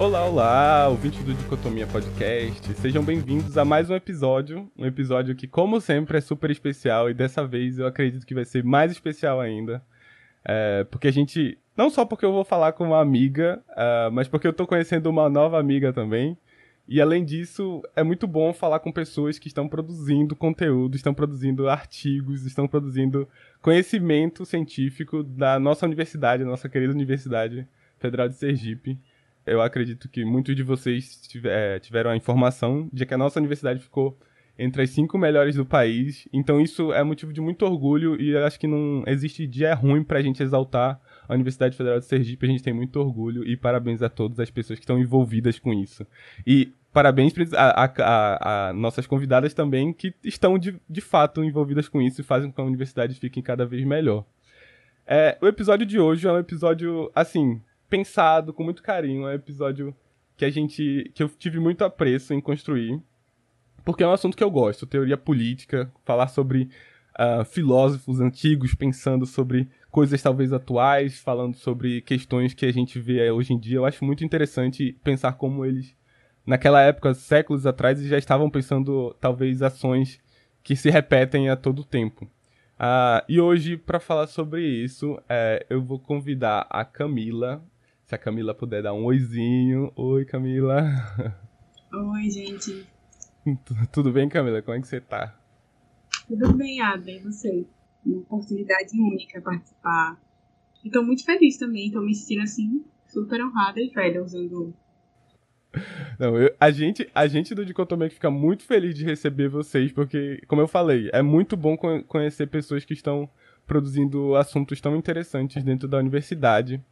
Olá, olá, ouvintes do Dicotomia Podcast. Sejam bem-vindos a mais um episódio. Um episódio que, como sempre, é super especial e dessa vez eu acredito que vai ser mais especial ainda. É, porque a gente. Não só porque eu vou falar com uma amiga, uh, mas porque eu tô conhecendo uma nova amiga também. E além disso, é muito bom falar com pessoas que estão produzindo conteúdo, estão produzindo artigos, estão produzindo conhecimento científico da nossa universidade, nossa querida Universidade Federal de Sergipe. Eu acredito que muitos de vocês é, tiveram a informação de que a nossa universidade ficou entre as cinco melhores do país. Então isso é motivo de muito orgulho e eu acho que não existe dia ruim para a gente exaltar a Universidade Federal de Sergipe. A gente tem muito orgulho e parabéns a todas as pessoas que estão envolvidas com isso. E parabéns a, a, a, a, nossas convidadas também, que estão de, de fato envolvidas com isso e fazem com que a universidade fique cada vez melhor. É, o episódio de hoje é um episódio, assim, pensado com muito carinho, é um episódio que a gente. que eu tive muito apreço em construir. Porque é um assunto que eu gosto, teoria política, falar sobre uh, filósofos antigos pensando sobre coisas talvez atuais, falando sobre questões que a gente vê hoje em dia. Eu acho muito interessante pensar como eles naquela época, séculos atrás, já estavam pensando talvez ações que se repetem a todo tempo. Uh, e hoje, para falar sobre isso, é, eu vou convidar a Camila. Se a Camila puder dar um oizinho. Oi, Camila. Oi, gente. Tudo bem, Camila? Como é que você tá? Tudo bem, Ada. E você? Uma oportunidade única participar. E tô muito feliz também. Tô me sentindo assim, super honrada e velha usando não, eu, a, gente, a gente do Dicotomia fica muito feliz de receber vocês, porque, como eu falei, é muito bom conhecer pessoas que estão produzindo assuntos tão interessantes dentro da universidade.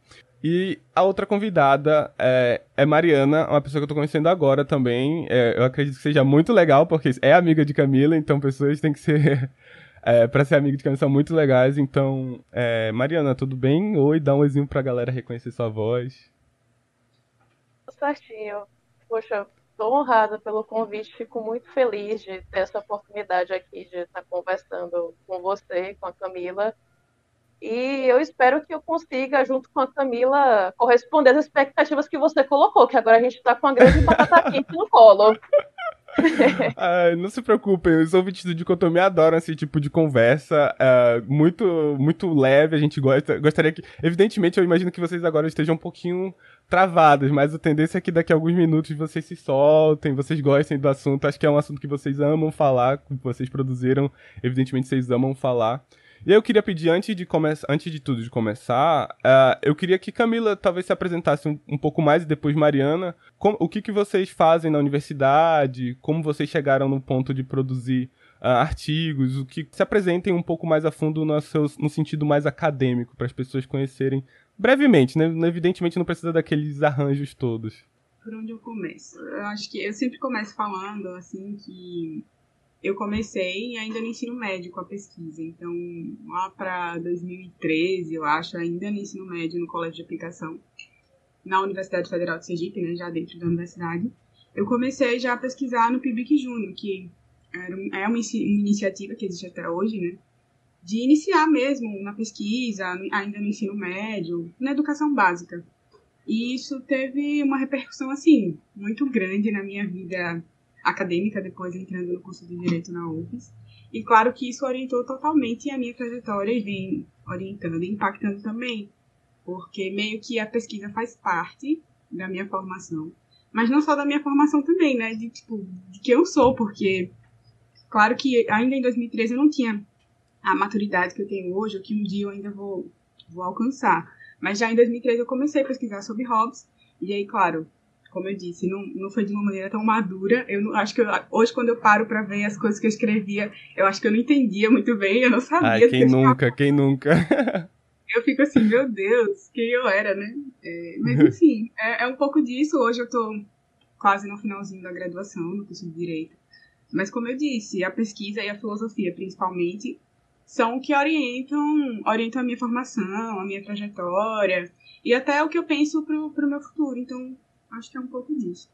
E a outra convidada é, é Mariana, uma pessoa que eu tô conhecendo agora também. É, eu acredito que seja muito legal, porque é amiga de Camila, então pessoas têm que ser. É, para ser amiga de Camila são muito legais. Então, é, Mariana, tudo bem? Oi, dá um oizinho pra galera reconhecer sua voz certinho. Poxa, estou honrada pelo convite, fico muito feliz de ter essa oportunidade aqui de estar conversando com você, com a Camila. E eu espero que eu consiga, junto com a Camila, corresponder às expectativas que você colocou, que agora a gente está com a grande batata quente no colo. Ai, não se preocupem, os ouvintes do Dicotomia adoram esse tipo de conversa, uh, muito, muito leve, a gente gosta, gostaria que, evidentemente eu imagino que vocês agora estejam um pouquinho travados, mas a tendência é que daqui a alguns minutos vocês se soltem, vocês gostem do assunto, acho que é um assunto que vocês amam falar, que vocês produziram, evidentemente vocês amam falar. E eu queria pedir, antes de, começar, antes de tudo, de começar, uh, eu queria que Camila talvez se apresentasse um, um pouco mais e depois Mariana. O que, que vocês fazem na universidade, como vocês chegaram no ponto de produzir uh, artigos, o que se apresentem um pouco mais a fundo no, seu, no sentido mais acadêmico, para as pessoas conhecerem brevemente, né? Evidentemente não precisa daqueles arranjos todos. Por onde eu começo? Eu acho que eu sempre começo falando assim que eu comecei ainda no ensino médio com a pesquisa. Então, lá para 2013, eu acho, ainda no ensino médio, no colégio de aplicação, na Universidade Federal de Sergipe, né, já dentro da universidade, eu comecei já a pesquisar no PIBIC Júnior, que é uma, iniciativa que existe até hoje, né, de iniciar mesmo na pesquisa, ainda no ensino médio, na educação básica. E isso teve uma repercussão, assim, muito grande na minha vida acadêmica, depois entrando no curso de Direito na UFES. E claro que isso orientou totalmente a minha trajetória e vem orientando e impactando também, porque meio que a pesquisa faz parte da minha formação. Mas não só da minha formação também, né? De, tipo, de que eu sou, porque claro que ainda em 2013 eu não tinha a maturidade que eu tenho hoje, ou que um dia eu ainda vou, vou alcançar. Mas já em 2013 eu comecei a pesquisar sobre Hobbes, e aí, claro, como eu disse, não, não foi de uma maneira tão madura. Eu não, acho que eu, hoje, quando eu paro para ver as coisas que eu escrevia, eu acho que eu não entendia muito bem, eu não sabia. Ai, quem nunca, quem nunca. eu fico assim, meu Deus, quem eu era, né? É, mas enfim, é, é, um pouco disso. Hoje eu tô quase no finalzinho da graduação, no curso de Direito. Mas como eu disse, a pesquisa e a filosofia, principalmente, são o que orientam, orientam a minha formação, a minha trajetória e até o que eu penso pro, pro meu futuro. Então, Acho que é um pouco disso.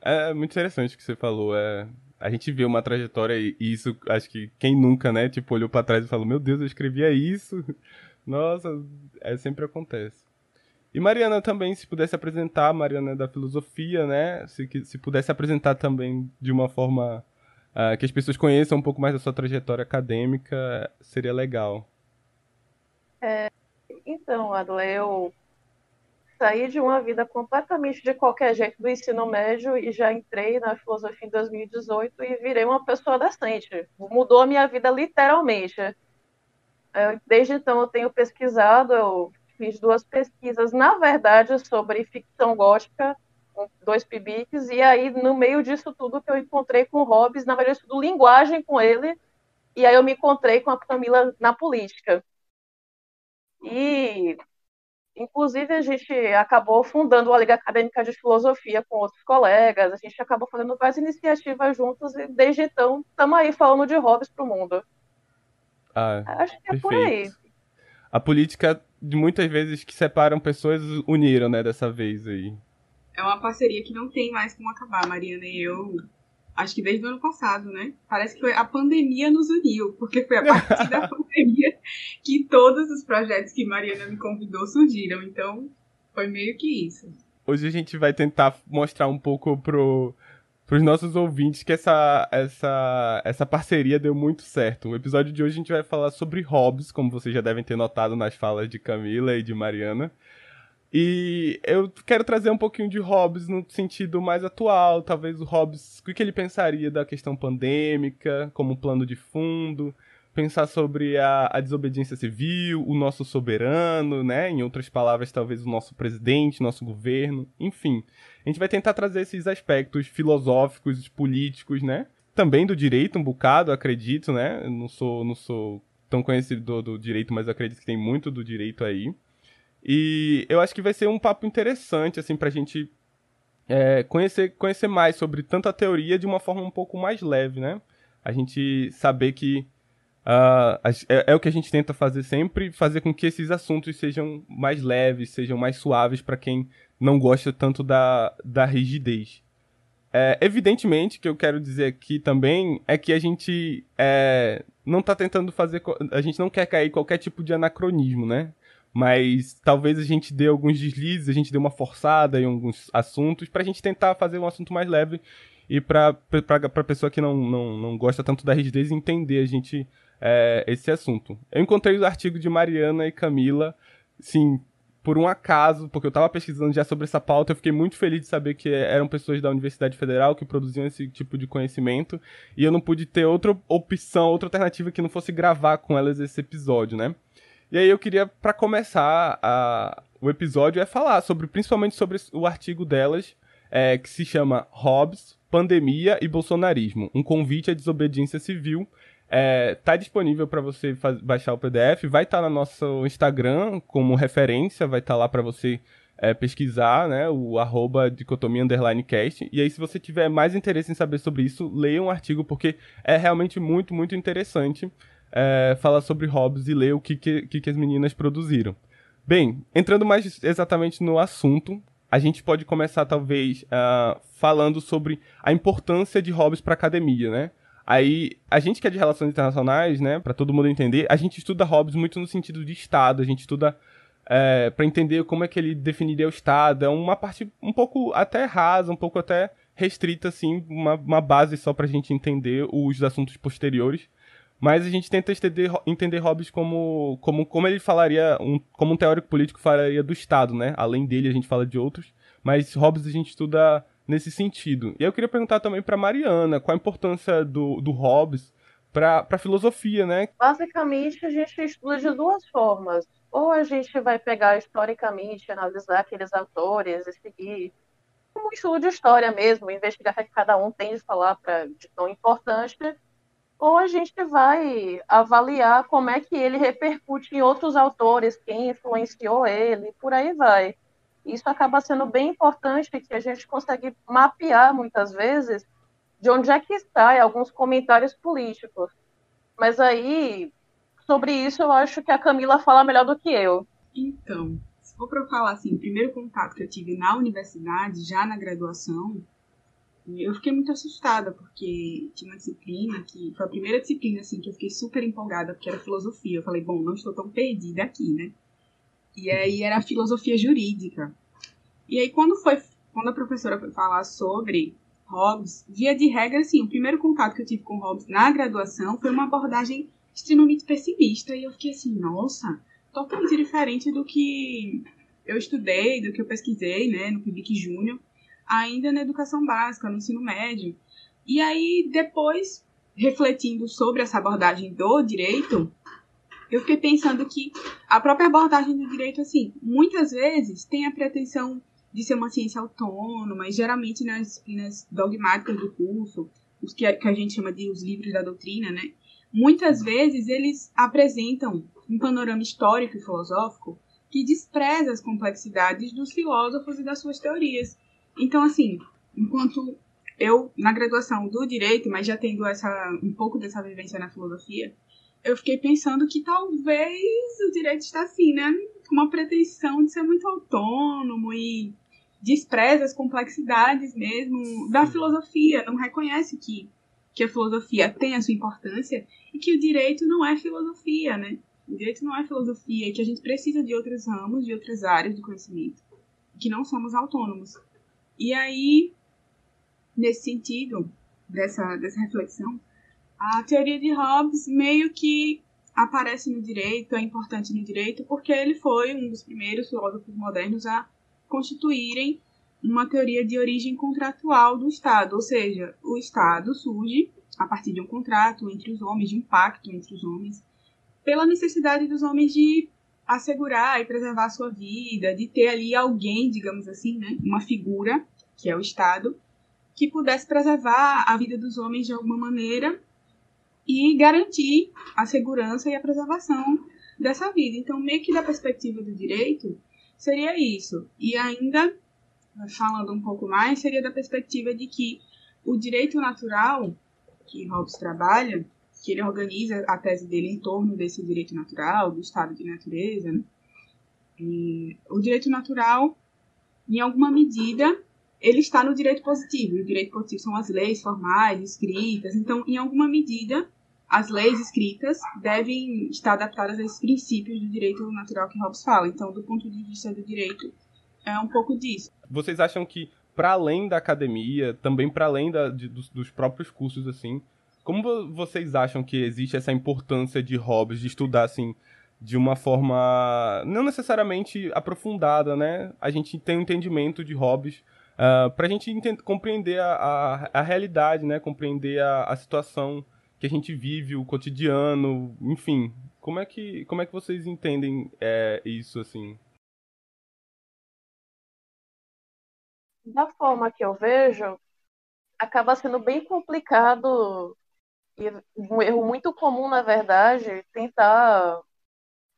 É muito interessante o que você falou. É, a gente vê uma trajetória e isso, acho que quem nunca, né, tipo, olhou para trás e falou, meu Deus, eu escrevia isso. Nossa, é, sempre acontece. E Mariana também, se pudesse apresentar, Mariana é da filosofia, né? Se, se pudesse apresentar também de uma forma uh, que as pessoas conheçam um pouco mais da sua trajetória acadêmica, seria legal. É, então, Adla, eu saí de uma vida completamente de qualquer jeito do ensino médio e já entrei na filosofia em 2018 e virei uma pessoa decente. Mudou a minha vida literalmente. Desde então eu tenho pesquisado, eu fiz duas pesquisas, na verdade, sobre ficção gótica, dois PIBICs, e aí no meio disso tudo que eu encontrei com o Hobbes, na verdade, eu estudo linguagem com ele, e aí eu me encontrei com a Camila na política. E Inclusive, a gente acabou fundando a Liga Acadêmica de Filosofia com outros colegas, a gente acabou fazendo várias iniciativas juntos e desde então estamos aí falando de hobbies para o mundo. Ah, Acho que é perfeito. por aí. A política, de muitas vezes, que separam pessoas, uniram, né, dessa vez aí. É uma parceria que não tem mais como acabar, Mariana e eu acho que desde o ano passado, né? Parece que foi a pandemia nos uniu, porque foi a partir da pandemia que todos os projetos que Mariana me convidou surgiram. Então, foi meio que isso. Hoje a gente vai tentar mostrar um pouco pro para os nossos ouvintes que essa, essa, essa parceria deu muito certo. O episódio de hoje a gente vai falar sobre hobbies, como vocês já devem ter notado nas falas de Camila e de Mariana. E eu quero trazer um pouquinho de Hobbes no sentido mais atual, talvez o Hobbes, o que ele pensaria da questão pandêmica, como plano de fundo, pensar sobre a, a, desobediência civil, o nosso soberano, né? Em outras palavras, talvez o nosso presidente, nosso governo, enfim. A gente vai tentar trazer esses aspectos filosóficos, políticos, né? Também do direito, um bocado, acredito, né? Não sou, não sou tão conhecido do, do direito, mas acredito que tem muito do direito aí. E eu acho que vai ser um papo interessante, assim, pra gente é, conhecer, conhecer mais sobre tanta teoria de uma forma um pouco mais leve, né? A gente saber que uh, é, é, o que a gente tenta fazer sempre, fazer com que esses assuntos sejam mais leves, sejam mais suaves para quem não gosta tanto da, da rigidez. É, evidentemente, que eu quero dizer aqui também é que a gente é, não está tentando fazer. A gente não quer cair em qualquer tipo de anacronismo, né? Mas talvez a gente dê alguns deslizes, a gente dê uma forçada em alguns assuntos, pra gente tentar fazer um assunto mais leve e pra, pra, pessoa que não, não, não gosta tanto da rigidez entender a gente é, esse assunto. Eu encontrei o artigo de Mariana e Camila, sim, por um acaso, porque eu estava pesquisando já sobre essa pauta, eu fiquei muito feliz de saber que eram pessoas da Universidade Federal que produziam esse tipo de conhecimento, e eu não pude ter outra opção, outra alternativa que não fosse gravar com elas esse episódio, né? E aí eu queria, para começar a, o episódio, é falar sobre, principalmente sobre o artigo delas, é, que se chama Hobbes, Pandemia e Bolsonarismo, um convite à desobediência civil. É, tá disponível para você baixar o PDF, vai estar tá no nosso Instagram como referência, vai estar tá lá para você é, pesquisar, né, o arroba dicotomia underline cast. E aí, se você tiver mais interesse em saber sobre isso, leia um artigo, porque é realmente muito, muito interessante é, falar sobre Hobbes e ler o que, que, que as meninas produziram. Bem, entrando mais exatamente no assunto, a gente pode começar talvez uh, falando sobre a importância de Hobbes para a academia, né? Aí, a gente que é de relações internacionais, né, para todo mundo entender, a gente estuda Hobbes muito no sentido de Estado, a gente estuda é, para entender como é que ele definiria o Estado, é uma parte um pouco até rasa, um pouco até restrita, assim, uma, uma base só para a gente entender os assuntos posteriores. Mas a gente tenta entender, entender Hobbes como, como, como ele falaria, um, como um teórico político falaria do Estado, né? Além dele, a gente fala de outros. Mas Hobbes a gente estuda nesse sentido. E eu queria perguntar também para Mariana, qual a importância do, do Hobbes para a filosofia, né? Basicamente, a gente estuda de duas formas. Ou a gente vai pegar historicamente, analisar aqueles autores e seguir como um estudo de história mesmo, investigar o que cada um tem de falar pra, de tão importante, ou a gente vai avaliar como é que ele repercute em outros autores, quem influenciou ele, por aí vai. Isso acaba sendo bem importante, que a gente consegue mapear muitas vezes de onde é que está alguns comentários políticos. Mas aí, sobre isso, eu acho que a Camila fala melhor do que eu. Então, se for para falar assim, o primeiro contato que eu tive na universidade, já na graduação, eu fiquei muito assustada, porque tinha uma disciplina que foi a primeira disciplina assim, que eu fiquei super empolgada, porque era filosofia. Eu falei, bom, não estou tão perdida aqui, né? E aí era filosofia jurídica. E aí quando foi quando a professora foi falar sobre Hobbes, via de regra, assim, o primeiro contato que eu tive com Hobbes na graduação foi uma abordagem extremamente pessimista e eu fiquei assim, nossa, totalmente diferente do que eu estudei, do que eu pesquisei, né, no PIBIC Júnior, ainda na educação básica, no ensino médio. E aí, depois, refletindo sobre essa abordagem do direito, eu fiquei pensando que a própria abordagem do direito, assim, muitas vezes tem a pretensão de ser uma ciência autônoma, e geralmente nas disciplinas dogmáticas do curso, os que a, que a gente chama de os livros da doutrina, né? Muitas vezes eles apresentam um panorama histórico e filosófico que despreza as complexidades dos filósofos e das suas teorias. Então, assim, enquanto eu, na graduação do direito, mas já tendo essa, um pouco dessa vivência na filosofia, eu fiquei pensando que talvez o direito está assim, né? Com uma pretensão de ser muito autônomo e despreza as complexidades mesmo da filosofia, não reconhece que, que a filosofia tem a sua importância e que o direito não é filosofia, né? O direito não é filosofia, e que a gente precisa de outros ramos, de outras áreas do conhecimento, que não somos autônomos. E aí, nesse sentido, dessa, dessa reflexão, a teoria de Hobbes meio que aparece no direito, é importante no direito, porque ele foi um dos primeiros filósofos modernos a constituírem uma teoria de origem contratual do Estado, ou seja, o Estado surge a partir de um contrato entre os homens, de um pacto entre os homens, pela necessidade dos homens de assegurar e preservar a sua vida, de ter ali alguém, digamos assim, né, uma figura, que é o Estado, que pudesse preservar a vida dos homens de alguma maneira e garantir a segurança e a preservação dessa vida. Então, meio que da perspectiva do direito, seria isso. E ainda, falando um pouco mais, seria da perspectiva de que o direito natural que Hobbes trabalha que ele organiza a tese dele em torno desse direito natural, do estado de natureza. Né? o direito natural, em alguma medida, ele está no direito positivo. E o direito positivo são as leis formais, escritas. Então, em alguma medida, as leis escritas devem estar adaptadas a esses princípios do direito natural que Hobbes fala. Então, do ponto de vista do direito, é um pouco disso. Vocês acham que, para além da academia, também para além da, de, dos, dos próprios cursos, assim, como vocês acham que existe essa importância de Hobbes, de estudar, assim, de uma forma não necessariamente aprofundada, né? A gente tem um entendimento de Hobbes uh, ah, para a gente compreender a, a, a, realidade, né? Compreender a, a situação que a gente vive, o cotidiano, enfim. Como é que, como é que vocês entendem é, isso, assim? Da forma que eu vejo, acaba sendo bem complicado e um erro muito comum, na verdade, tentar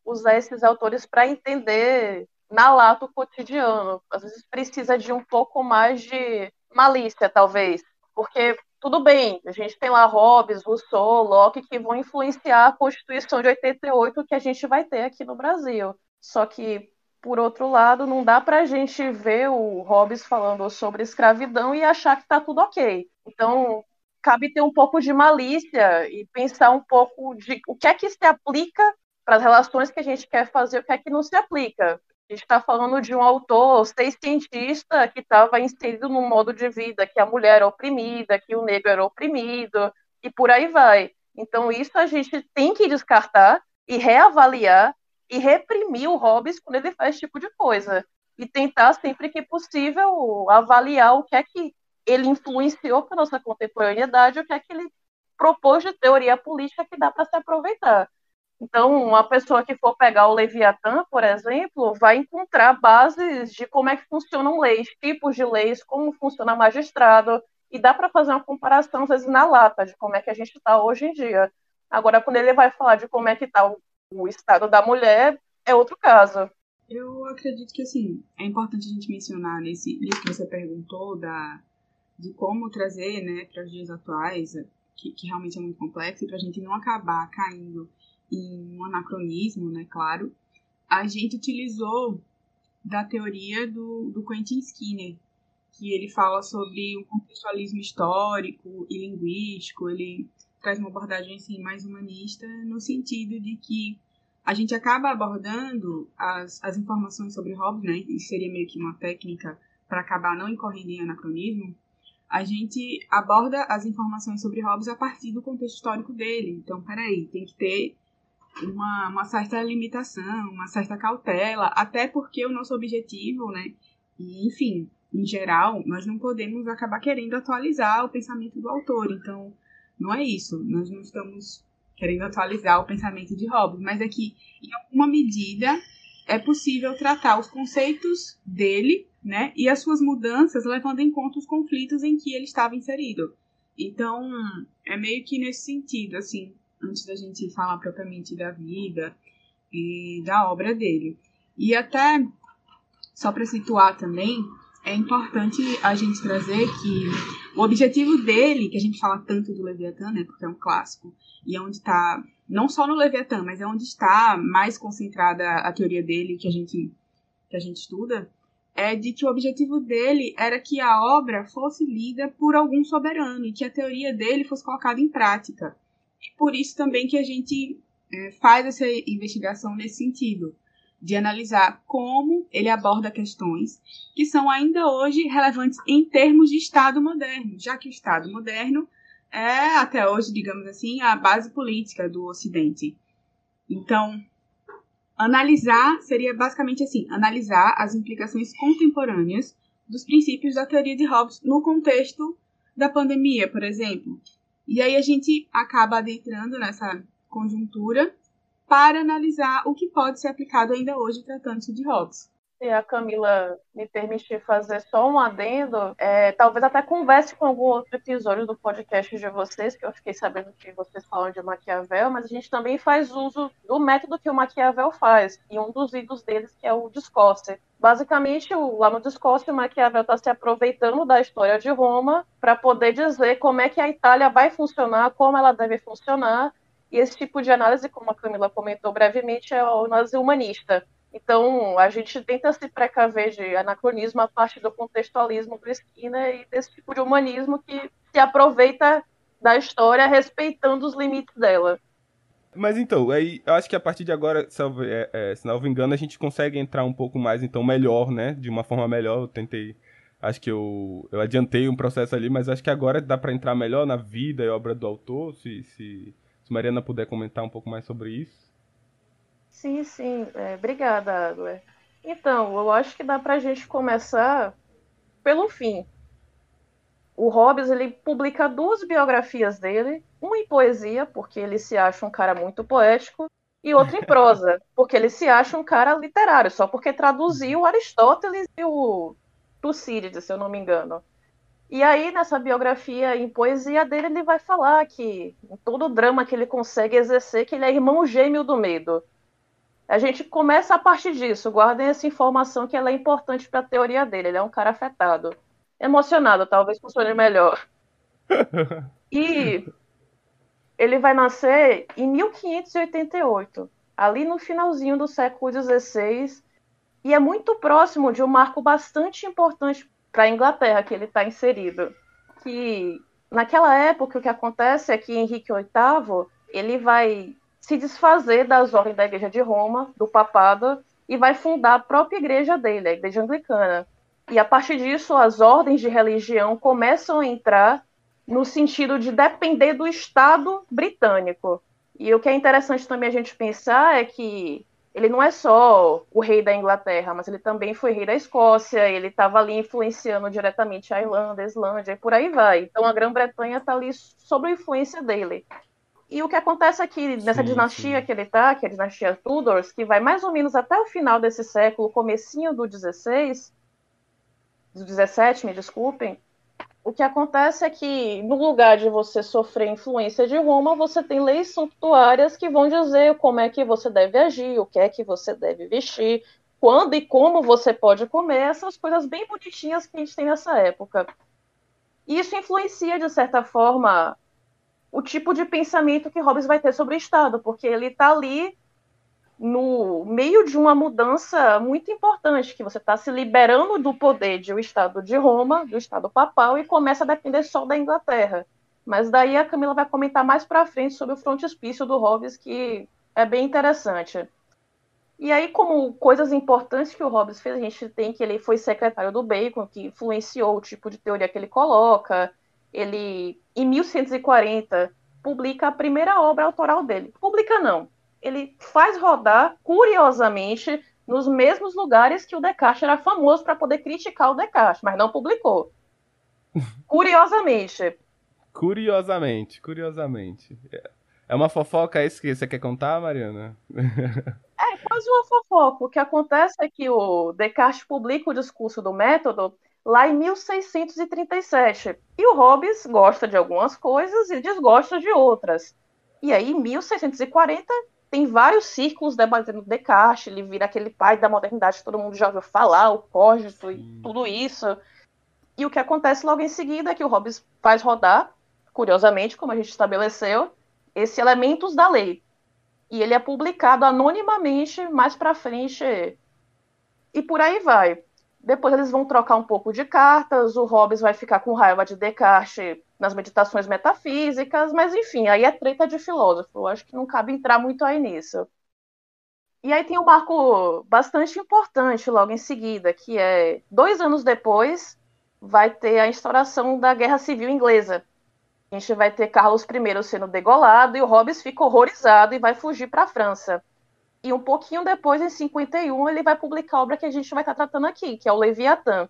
usar esses autores para entender na lata o cotidiano. Às vezes precisa de um pouco mais de malícia, talvez. Porque, tudo bem, a gente tem lá Hobbes, Rousseau, Locke, que vão influenciar a Constituição de 88 que a gente vai ter aqui no Brasil. Só que, por outro lado, não dá para a gente ver o Hobbes falando sobre escravidão e achar que está tudo ok. Então, cabe ter um pouco de malícia e pensar um pouco de o que é que se aplica para as relações que a gente quer fazer, o que é que não se aplica. A gente está falando de um autor, ser cientista, que estava inserido num modo de vida que a mulher era oprimida, que o negro era oprimido, e por aí vai. Então, isso a gente tem que descartar e reavaliar e reprimir o Hobbes quando ele faz esse tipo de coisa. E tentar, sempre que possível, avaliar o que é que ele influenciou para nossa contemporaneidade o que é que ele propôs de teoria política que dá para se aproveitar. Então, uma pessoa que for pegar o Leviatã, por exemplo, vai encontrar bases de como é que funcionam leis, tipos de leis, como funciona magistrado, e dá para fazer uma comparação, às vezes, na lata, de como é que a gente está hoje em dia. Agora, quando ele vai falar de como é que está o estado da mulher, é outro caso. Eu acredito que, assim, é importante a gente mencionar nesse livro que você perguntou, da de como trazer né, para os dias atuais, que, que realmente é muito complexo, e para a gente não acabar caindo em um anacronismo, né, claro, a gente utilizou da teoria do, do Quentin Skinner, que ele fala sobre o contextualismo histórico e linguístico, ele traz uma abordagem assim, mais humanista, no sentido de que a gente acaba abordando as, as informações sobre Hobbes, né? Isso seria meio que uma técnica para acabar não incorrendo em anacronismo. A gente aborda as informações sobre Hobbes a partir do contexto histórico dele. Então, peraí, tem que ter uma, uma certa limitação, uma certa cautela, até porque o nosso objetivo, né? E, enfim, em geral, nós não podemos acabar querendo atualizar o pensamento do autor. Então, não é isso. Nós não estamos querendo atualizar o pensamento de Hobbes, mas é que, em alguma medida, é possível tratar os conceitos dele, né, e as suas mudanças, levando em conta os conflitos em que ele estava inserido. Então, é meio que nesse sentido, assim, antes da gente falar propriamente da vida e da obra dele. E até, só para situar também, é importante a gente trazer que o objetivo dele, que a gente fala tanto do Leviatã, né, porque é um clássico, e é onde está, não só no Leviatã, mas é onde está mais concentrada a teoria dele que a gente, que a gente estuda, é de que o objetivo dele era que a obra fosse lida por algum soberano e que a teoria dele fosse colocada em prática. E por isso também que a gente é, faz essa investigação nesse sentido de analisar como ele aborda questões que são ainda hoje relevantes em termos de Estado moderno, já que o Estado moderno é, até hoje, digamos assim, a base política do Ocidente. Então, analisar seria basicamente assim: analisar as implicações contemporâneas dos princípios da teoria de Hobbes no contexto da pandemia, por exemplo. E aí a gente acaba adentrando nessa conjuntura para analisar o que pode ser aplicado ainda hoje tratando-se de Hobbes. Se a Camila me permitir fazer só um adendo, é, talvez até converse com algum outro episódio do podcast de vocês, que eu fiquei sabendo que vocês falam de Maquiavel, mas a gente também faz uso do método que o Maquiavel faz, e um dos ídolos deles que é o discurso. Basicamente, lá no discurso, o Maquiavel está se aproveitando da história de Roma para poder dizer como é que a Itália vai funcionar, como ela deve funcionar, e esse tipo de análise, como a Camila comentou brevemente, é o análise humanista. Então, a gente tenta se precaver de anacronismo a partir do contextualismo do Skinner e desse tipo de humanismo que se aproveita da história respeitando os limites dela. Mas então, aí eu acho que a partir de agora, se, é, é, se não me engano, a gente consegue entrar um pouco mais, então, melhor, né? De uma forma melhor. Eu tentei. Acho que eu, eu adiantei um processo ali, mas acho que agora dá para entrar melhor na vida e obra do autor, se, se se Mariana puder comentar um pouco mais sobre isso. Sim, sim. É, obrigada, Adler. Então, eu acho que dá para a gente começar pelo fim. O Hobbes ele publica duas biografias dele, uma em poesia, porque ele se acha um cara muito poético, e outra em prosa, porque ele se acha um cara literário, só porque traduziu Aristóteles e o Tucídides, se eu não me engano. E aí, nessa biografia em poesia dele, ele vai falar que, em todo o drama que ele consegue exercer, que ele é irmão gêmeo do medo. A gente começa a partir disso, guardem essa informação que ela é importante para a teoria dele. Ele é um cara afetado. Emocionado, talvez funcione melhor. e ele vai nascer em 1588, ali no finalzinho do século XVI, e é muito próximo de um marco bastante importante para a Inglaterra que ele está inserido. Que naquela época o que acontece é que Henrique VIII ele vai se desfazer das ordens da Igreja de Roma, do papado, e vai fundar a própria igreja dele, a Igreja Anglicana. E a partir disso, as ordens de religião começam a entrar no sentido de depender do Estado britânico. E o que é interessante também a gente pensar é que ele não é só o rei da Inglaterra, mas ele também foi rei da Escócia, ele estava ali influenciando diretamente a Irlanda, a Islândia e por aí vai. Então a Grã-Bretanha está ali sob a influência dele. E o que acontece aqui nessa sim, dinastia sim. que ele está, que é a dinastia Tudors, que vai mais ou menos até o final desse século, comecinho do 16, do 17, me desculpem, o que acontece é que, no lugar de você sofrer influência de Roma, você tem leis santuárias que vão dizer como é que você deve agir, o que é que você deve vestir, quando e como você pode comer, essas coisas bem bonitinhas que a gente tem nessa época. Isso influencia, de certa forma, o tipo de pensamento que Hobbes vai ter sobre o Estado, porque ele está ali no meio de uma mudança muito importante, que você está se liberando do poder de o Estado de Roma, do Estado papal, e começa a depender só da Inglaterra. Mas daí a Camila vai comentar mais para frente sobre o frontispício do Hobbes, que é bem interessante. E aí, como coisas importantes que o Hobbes fez, a gente tem que ele foi secretário do Bacon, que influenciou o tipo de teoria que ele coloca. Ele, em 1140, publica a primeira obra autoral dele. Publica não. Ele faz rodar, curiosamente, nos mesmos lugares que o Descartes era famoso para poder criticar o Descartes, mas não publicou. Curiosamente. Curiosamente, curiosamente. É uma fofoca isso que você quer contar, Mariana? É quase uma fofoca. O que acontece é que o Descartes publica o discurso do método lá em 1637. E o Hobbes gosta de algumas coisas e desgosta de outras. E aí, em 1640, tem vários círculos debatendo Descartes, ele vira aquele pai da modernidade todo mundo já ouviu falar, o cógito e tudo isso. E o que acontece logo em seguida é que o Hobbes faz rodar, curiosamente, como a gente estabeleceu, esses elementos da lei. E ele é publicado anonimamente mais para frente. E por aí vai. Depois eles vão trocar um pouco de cartas, o Hobbes vai ficar com raiva de Descartes nas meditações metafísicas, mas enfim, aí é treta de filósofo. Acho que não cabe entrar muito aí nisso. E aí tem um marco bastante importante logo em seguida, que é dois anos depois vai ter a instauração da Guerra Civil Inglesa, a gente vai ter Carlos I sendo degolado e o Hobbes fica horrorizado e vai fugir para a França. E um pouquinho depois, em 51, ele vai publicar a obra que a gente vai estar tá tratando aqui, que é o Leviatã.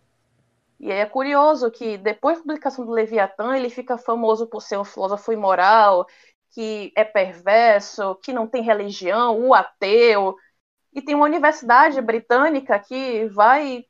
E é curioso que depois da publicação do Leviatã, ele fica famoso por ser um filósofo imoral, que é perverso, que não tem religião, um ateu. E tem uma universidade britânica que vai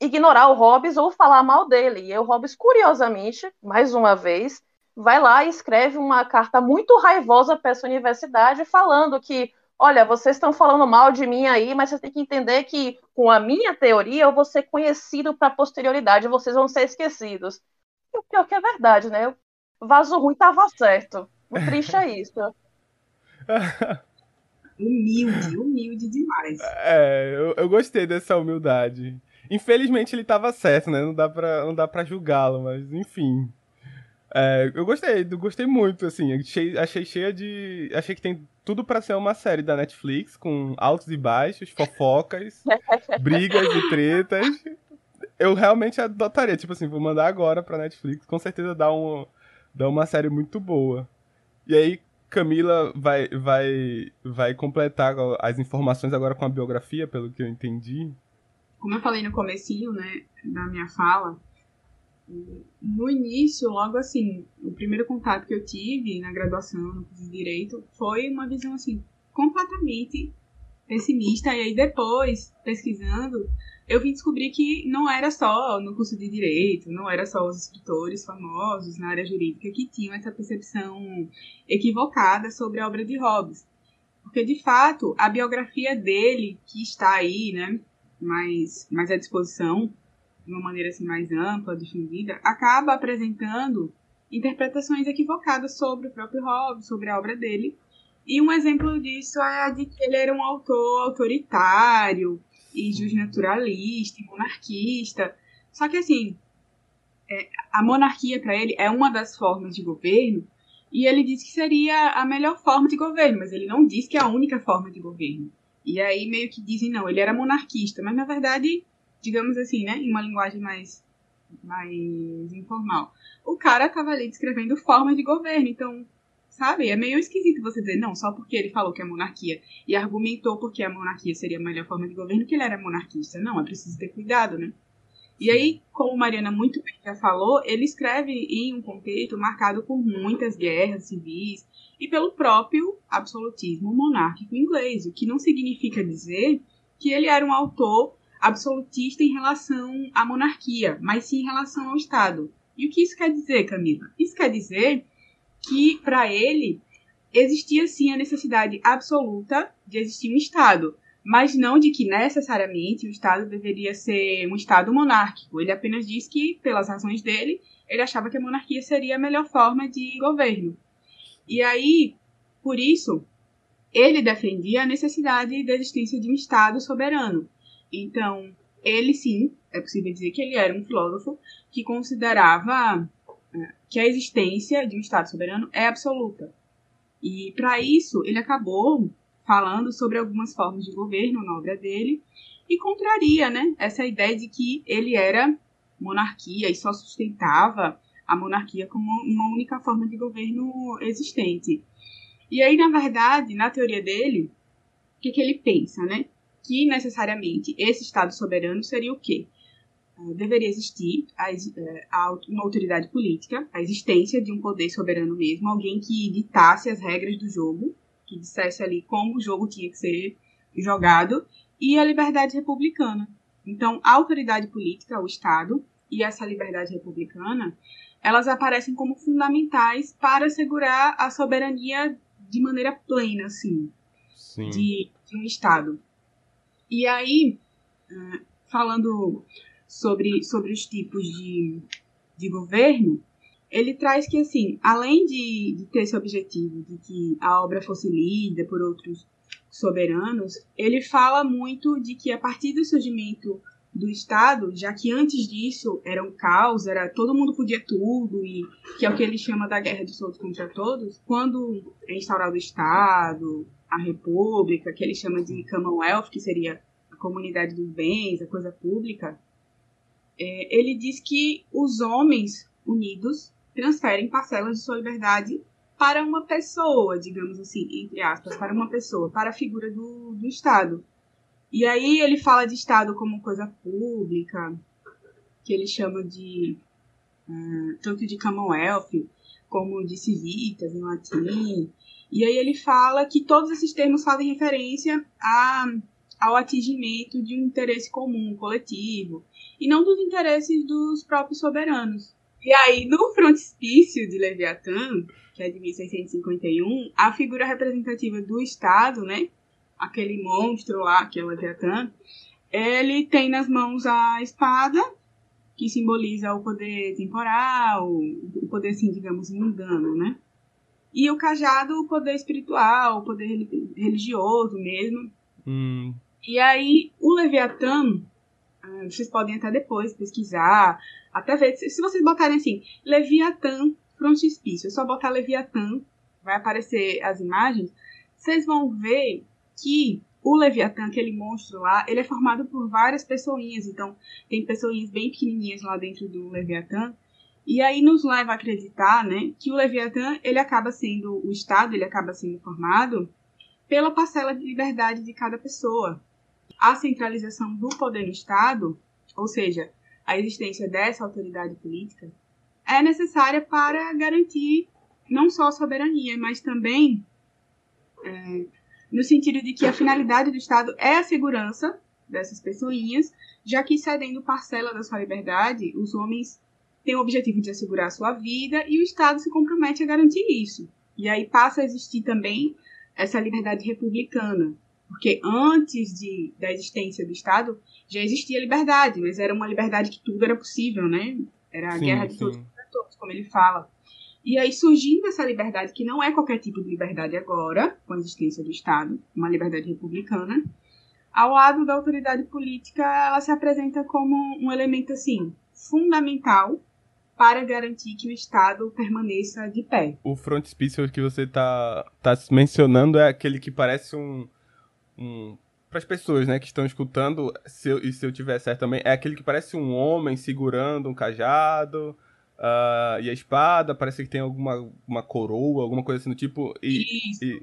ignorar o Hobbes ou falar mal dele. E o Hobbes, curiosamente, mais uma vez, vai lá e escreve uma carta muito raivosa para essa universidade, falando que, olha, vocês estão falando mal de mim aí, mas você tem que entender que com a minha teoria eu vou ser conhecido para a posterioridade, vocês vão ser esquecidos. E o pior que é verdade, né? O vaso ruim tava certo. O triste é isso. humilde, humilde demais. É, eu, eu gostei dessa humildade. Infelizmente ele tava certo, né? Não dá pra, não dá pra julgá-lo, mas enfim. É, eu gostei, eu gostei muito, assim, achei, achei cheia de... Achei que tem tudo para ser uma série da Netflix, com altos e baixos, fofocas, brigas e tretas. Eu realmente adotaria, tipo assim, vou mandar agora pra Netflix, com certeza dá, um, dá uma série muito boa. E aí, Camila vai, vai, vai completar as informações agora com a biografia, pelo que eu entendi. Como eu falei no comecinho, né, da minha fala, no início, logo assim, o primeiro contato que eu tive na graduação, no curso de Direito, foi uma visão assim, completamente pessimista. E aí depois, pesquisando, eu vim descobrir que não era só no curso de Direito, não era só os escritores famosos na área jurídica que tinham essa percepção equivocada sobre a obra de Hobbes. Porque, de fato, a biografia dele, que está aí, né, mais, mais à disposição, de uma maneira assim mais ampla, difundida, acaba apresentando interpretações equivocadas sobre o próprio Hobbes, sobre a obra dele. E um exemplo disso é a de que ele era um autor autoritário e justnaturalista, e monarquista. Só que assim, é, a monarquia para ele é uma das formas de governo e ele disse que seria a melhor forma de governo, mas ele não disse que é a única forma de governo. E aí meio que dizem, não, ele era monarquista, mas na verdade digamos assim, né, em uma linguagem mais, mais informal. O cara tava ali descrevendo formas de governo, então, sabe, é meio esquisito você dizer, não, só porque ele falou que é monarquia e argumentou porque a monarquia seria a melhor forma de governo, que ele era monarquista. Não, é preciso ter cuidado, né? E aí, como Mariana muito bem já falou, ele escreve em um contexto marcado por muitas guerras civis e pelo próprio absolutismo monárquico inglês, o que não significa dizer que ele era um autor absolutista em relação à monarquia, mas sim em relação ao Estado. E o que isso quer dizer, Camila? Isso quer dizer que, para ele, existia sim a necessidade absoluta de existir um Estado, mas não de que necessariamente o Estado deveria ser um Estado monárquico. Ele apenas diz que, pelas razões dele, ele achava que a monarquia seria a melhor forma de governo. E aí, por isso, ele defendia a necessidade da existência de um Estado soberano. Então, ele sim, é possível dizer que ele era um filósofo que considerava é, que a existência de um Estado soberano é absoluta. E para isso, ele acabou falando sobre algumas formas de governo na obra dele e contraria né, essa ideia de que ele era monarquia e só sustentava a monarquia como uma única forma de governo existente. E aí, na verdade, na teoria dele, o que, que ele pensa, né? Que necessariamente esse Estado soberano seria o quê? Uh, deveria existir a, é, a, uma autoridade política, a existência de um poder soberano mesmo, alguém que ditasse as regras do jogo, que dissesse ali como o jogo tinha que ser jogado, e a liberdade republicana. Então, a autoridade política, o Estado, e essa liberdade republicana, elas aparecem como fundamentais para assegurar a soberania de maneira plena, assim, de, de, um Estado. E aí, uh, falando sobre, sobre os tipos de, de governo, ele traz que, assim, além de, de ter esse objetivo de que a obra fosse lida por outros soberanos, ele fala muito de que a partir do surgimento do Estado, já que antes disso era um caos, era todo mundo podia tudo, e que é o que ele chama da guerra de todos contra todos, quando é instaurado o Estado, a República, que ele chama de Commonwealth, que seria a comunidade dos bens, a coisa pública, é, ele diz que os homens unidos transferem parcelas de sua liberdade para uma pessoa, digamos assim, entre aspas, para uma pessoa, para a figura do, do Estado. E aí ele fala de Estado como coisa pública, que ele chama de uh, tanto de Commonwealth como de civitas em latim. E aí ele fala que todos esses termos fazem referência a, ao atingimento de um interesse comum, coletivo, e não dos interesses dos próprios soberanos. E aí, no frontispício de Leviatã, que é de 1651, a figura representativa do Estado, né, aquele monstro lá, que é o Leviatã, ele tem nas mãos a espada, que simboliza o poder temporal, o poder, assim, digamos, mundano, né? E o cajado, o poder espiritual, o poder religioso mesmo. Hum. E aí, o Leviatã, ah, vocês podem até depois pesquisar, até ver, se vocês botarem assim, Leviatã frontispício, é só botar Leviatã, vai aparecer as imagens, vocês vão ver que o Leviatã, aquele monstro lá, ele é formado por várias pessoinhas. Então, tem pessoinhas bem pequenininhas lá dentro do Leviatã. E aí nos leva a acreditar, né, que o Leviatã, ele acaba sendo, o Estado, ele acaba sendo formado pela parcela de liberdade de cada pessoa. A centralização do poder no Estado, ou seja, a existência dessa autoridade política, é necessária para garantir não só a soberania, mas também é, no sentido de que a finalidade do Estado é a segurança dessas pessoinhas, já que cedendo parcela da sua liberdade, os homens têm o objetivo de assegurar a sua vida e o Estado se compromete a garantir isso. E aí passa a existir também essa liberdade republicana, porque antes de, da existência do Estado já existia liberdade, mas era uma liberdade que tudo era possível, né? Era a sim, guerra de sim. todos contra todos, como ele fala. E aí surgindo essa liberdade, que não é qualquer tipo de liberdade agora, com a existência do Estado, uma liberdade republicana, ao lado da autoridade política, ela se apresenta como um elemento assim fundamental para garantir que o Estado permaneça de pé. O frontispício que você está tá mencionando é aquele que parece um, um para as pessoas, né, que estão escutando, se eu, e se eu tiver certo também, é aquele que parece um homem segurando um cajado, Uh, e a espada, parece que tem alguma uma coroa, alguma coisa assim do tipo. E, e,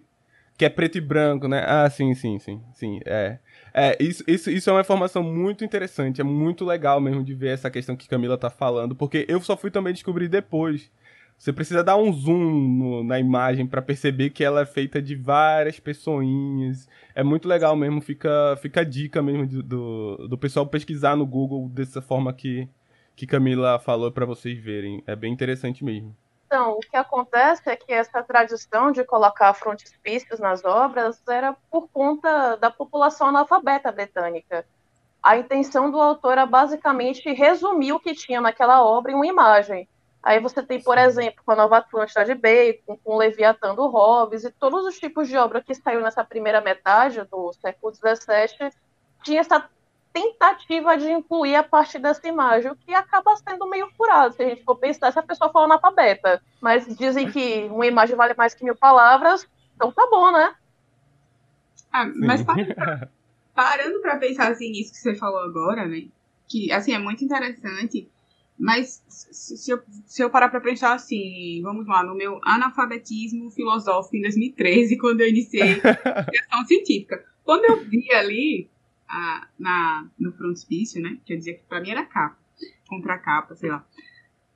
que é preto e branco, né? Ah, sim, sim, sim. Sim, é. É, isso, isso, isso é uma informação muito interessante, é muito legal mesmo de ver essa questão que Camila tá falando, porque eu só fui também descobrir depois. Você precisa dar um zoom no, na imagem para perceber que ela é feita de várias pessoinhas. É muito legal mesmo, fica, fica a dica mesmo do, do, do pessoal pesquisar no Google dessa forma que, que Camila falou para vocês verem. É bem interessante mesmo. Então, o que acontece é que essa tradição de colocar frontispícios nas obras era por conta da população analfabeta britânica. A intenção do autor era basicamente resumir o que tinha naquela obra em uma imagem. Aí você tem, por exemplo, com a Nova Atlântida de Bacon, com o Leviatã do Hobbes e todos os tipos de obra que saiu nessa primeira metade do século XVII tinha essa tentativa de incluir a partir dessa imagem, o que acaba sendo meio furado, se a gente for pensar, se a pessoa for analfabeta. Mas dizem que uma imagem vale mais que mil palavras, então tá bom, né? Ah, mas parando pra pensar assim nisso que você falou agora, né? Que assim é muito interessante. Mas se eu, se eu parar pra pensar assim, vamos lá, no meu analfabetismo filosófico em 2013, quando eu iniciei a criação científica. Quando eu vi ali a, na, no frontispício, né? Quer dizer que pra mim era capa, contra capa, sei lá.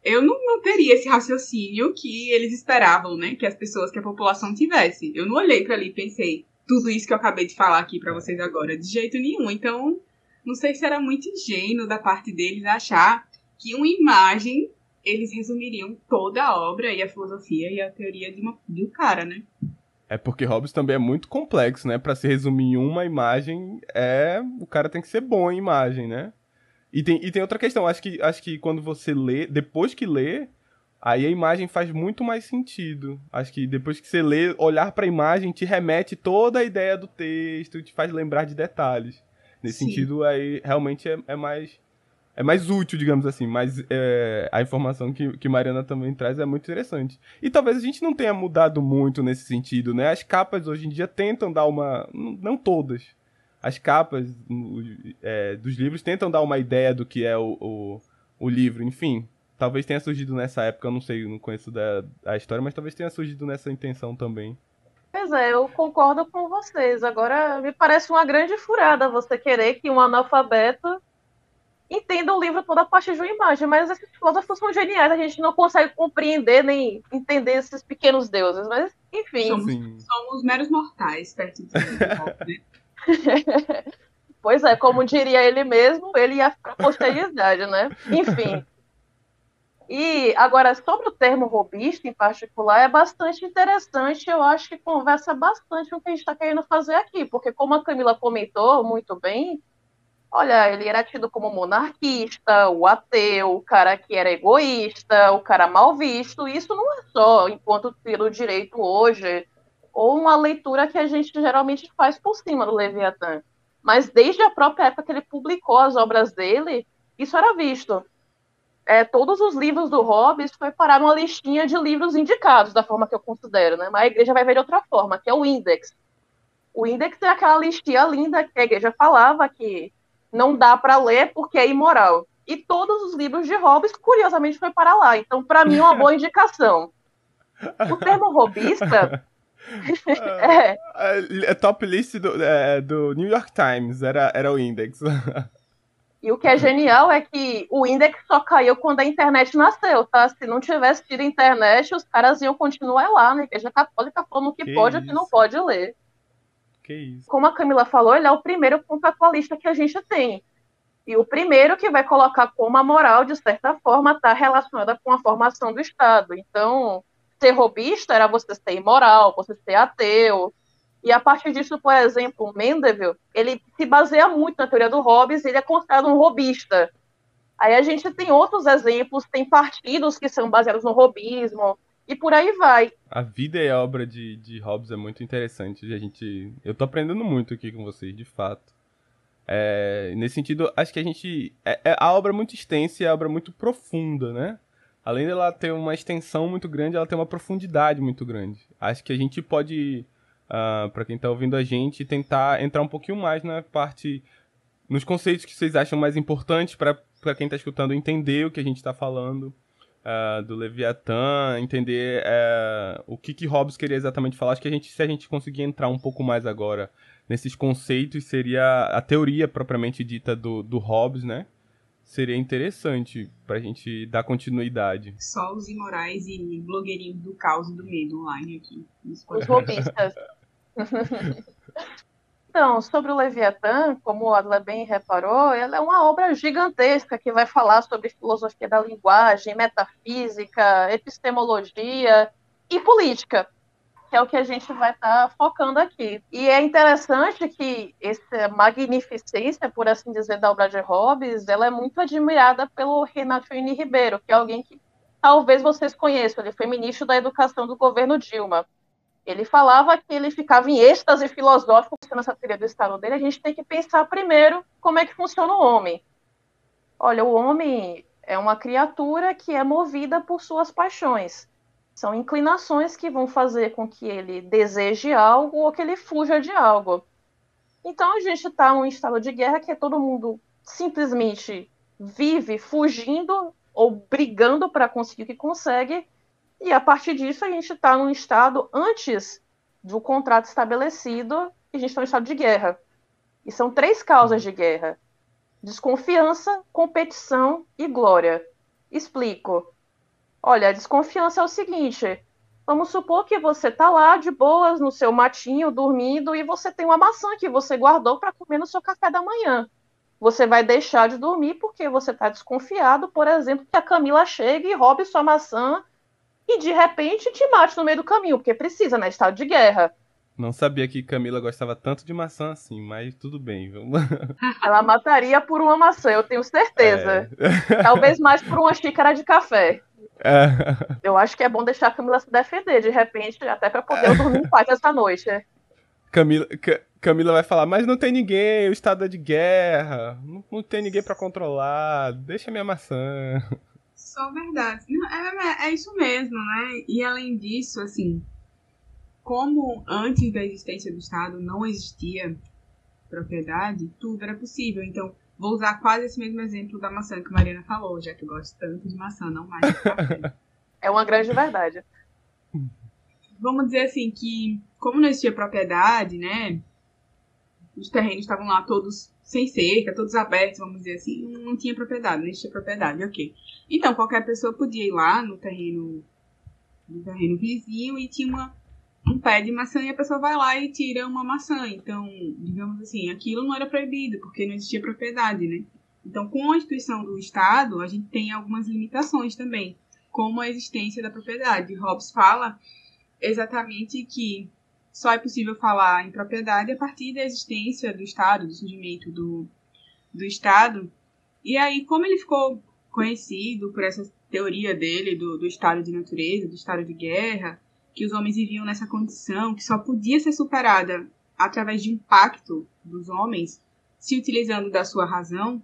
Eu não, não teria esse raciocínio que eles esperavam, né? Que as pessoas, que a população tivesse. Eu não olhei para ali e pensei tudo isso que eu acabei de falar aqui para vocês agora, de jeito nenhum. Então, não sei se era muito ingênuo da parte deles achar que uma imagem eles resumiriam toda a obra e a filosofia e a teoria de, uma, de um cara, né? É porque Hobbes também é muito complexo, né? Para se resumir em uma imagem, é o cara tem que ser bom em imagem, né? E tem, e tem outra questão, acho que, acho que quando você lê, depois que lê, aí a imagem faz muito mais sentido. Acho que depois que você lê, olhar para a imagem te remete toda a ideia do texto, te faz lembrar de detalhes. Nesse Sim. sentido, aí realmente é, é mais é mais útil, digamos assim, mas é, a informação que, que Mariana também traz é muito interessante. E talvez a gente não tenha mudado muito nesse sentido, né? As capas hoje em dia tentam dar uma. Não todas. As capas é, dos livros tentam dar uma ideia do que é o, o, o, livro, enfim. Talvez tenha surgido nessa época, eu não sei, não conheço da, a história, mas talvez tenha surgido nessa intenção também. Pois é, eu concordo com vocês. Agora, me parece uma grande furada você querer que um analfabeto entenda o livro toda a partir de uma imagem, mas esses filósofos são geniais, a gente não consegue compreender nem entender esses pequenos deuses, mas enfim. Somos, somos meros mortais perto de né? pois é, como diria ele mesmo, ele ia para a posteridade, né? Enfim. E agora, sobre o termo robista em particular, é bastante interessante. Eu acho que conversa bastante com o que a gente está querendo fazer aqui, porque, como a Camila comentou muito bem, Olha, ele era tido como monarquista, o ateu, o cara que era egoísta, o cara mal visto. Isso não é só enquanto pelo direito hoje, ou uma leitura que a gente geralmente faz por cima do Leviatã. Mas desde a própria época que ele publicou as obras dele, isso era visto. É, todos os livros do Hobbes foi parar uma listinha de livros indicados, da forma que eu considero, né? Mas a igreja vai ver de outra forma, que é o Index. O Index é aquela listinha linda que a igreja falava que não dá para ler porque é imoral. E todos os livros de Hobbes, curiosamente, foi para lá. Então, para mim, é uma boa indicação. O termo robista. é. A top list do, é, do New York Times era, era o Index. E o que é genial é que o Index só caiu quando a internet nasceu, tá? Se não tivesse tido internet, os caras iam continuar lá, né? Igreja Católica falando o que, que pode e o que não pode ler. Que isso. Como a Camila falou, ele é o primeiro contratualista que a gente tem. E o primeiro que vai colocar como a moral, de certa forma, está relacionada com a formação do Estado. Então, ser robista era você ser imoral, você ser ateu. E a partir disso, por exemplo, Mendeville, ele se baseia muito na teoria do Hobbes, ele é considerado um robista. Aí a gente tem outros exemplos, tem partidos que são baseados no robismo, e por aí vai. A vida e a obra de, de Hobbes é muito interessante. A gente, eu tô aprendendo muito aqui com vocês, de fato. É, nesse sentido, acho que a gente. É, é, a obra é muito extensa e a obra é muito profunda, né? Além dela ter uma extensão muito grande, ela tem uma profundidade muito grande. Acho que a gente pode, uh, ah, para quem está ouvindo a gente, tentar entrar um pouquinho mais na parte. nos conceitos que vocês acham mais importantes para quem está escutando entender o que a gente está falando uh, do Leviatã, entender uh, o que, que Hobbes queria exatamente falar. Acho que a gente, se a gente conseguir entrar um pouco mais agora nesses conceitos, seria a teoria propriamente dita do, do Hobbes, né? Seria interessante para a gente dar continuidade. Só os imorais e blogueirinhos do caos e do medo online aqui. Os robistas. Então, sobre o Leviatã, como o Adler bem reparou, ela é uma obra gigantesca que vai falar sobre filosofia da linguagem, metafísica, epistemologia e política, que é o que a gente vai estar tá focando aqui. E é interessante que essa magnificência, por assim dizer, da obra de Hobbes, ela é muito admirada pelo Renato Ini Ribeiro, que é alguém que talvez vocês conheçam, ele foi ministro da Educação do governo Dilma. Ele falava que ele ficava em êxtase filosófico nessa teoria do estado dele. A gente tem que pensar primeiro como é que funciona o homem. Olha, o homem é uma criatura que é movida por suas paixões. São inclinações que vão fazer com que ele deseje algo ou que ele fuja de algo. Então a gente está num estado de guerra que todo mundo simplesmente vive fugindo ou brigando para conseguir o que consegue, e a partir disso a gente está num estado antes do contrato estabelecido, e a gente está num estado de guerra. E são três causas de guerra: desconfiança, competição e glória. Explico. Olha, a desconfiança é o seguinte: vamos supor que você tá lá de boas no seu matinho, dormindo, e você tem uma maçã que você guardou para comer no seu café da manhã. Você vai deixar de dormir porque você está desconfiado, por exemplo, que a Camila chegue e roube sua maçã e de repente te mate no meio do caminho, porque precisa, né? Estado de guerra. Não sabia que Camila gostava tanto de maçã assim, mas tudo bem. Vamos... Ela mataria por uma maçã, eu tenho certeza. É. Talvez mais por uma xícara de café. É. Eu acho que é bom deixar a Camila se defender, de repente, até para poder é. dormir em paz essa noite. Camila, Camila vai falar, mas não tem ninguém, o estado é de guerra, não, não tem ninguém para controlar, deixa minha maçã. Só verdade. Não, é, é isso mesmo, né? E além disso, assim, como antes da existência do Estado não existia propriedade, tudo era possível. Então, vou usar quase esse mesmo exemplo da maçã que a Mariana falou, já que eu gosto tanto de maçã, não mais. É uma grande verdade. Vamos dizer assim que, como não existia propriedade, né? Os terrenos estavam lá todos sem cerca, todos abertos, vamos dizer assim, não tinha propriedade, não existia propriedade, ok. Então, qualquer pessoa podia ir lá no terreno, no terreno vizinho e tinha uma um pé de maçã e a pessoa vai lá e tira uma maçã. Então, digamos assim, aquilo não era proibido, porque não existia propriedade, né? Então, com a instituição do Estado, a gente tem algumas limitações também, como a existência da propriedade. Hobbes fala exatamente que só é possível falar em propriedade a partir da existência do Estado, do surgimento do, do Estado. E aí, como ele ficou conhecido por essa teoria dele do, do estado de natureza, do estado de guerra, que os homens viviam nessa condição que só podia ser superada através de um pacto dos homens, se utilizando da sua razão,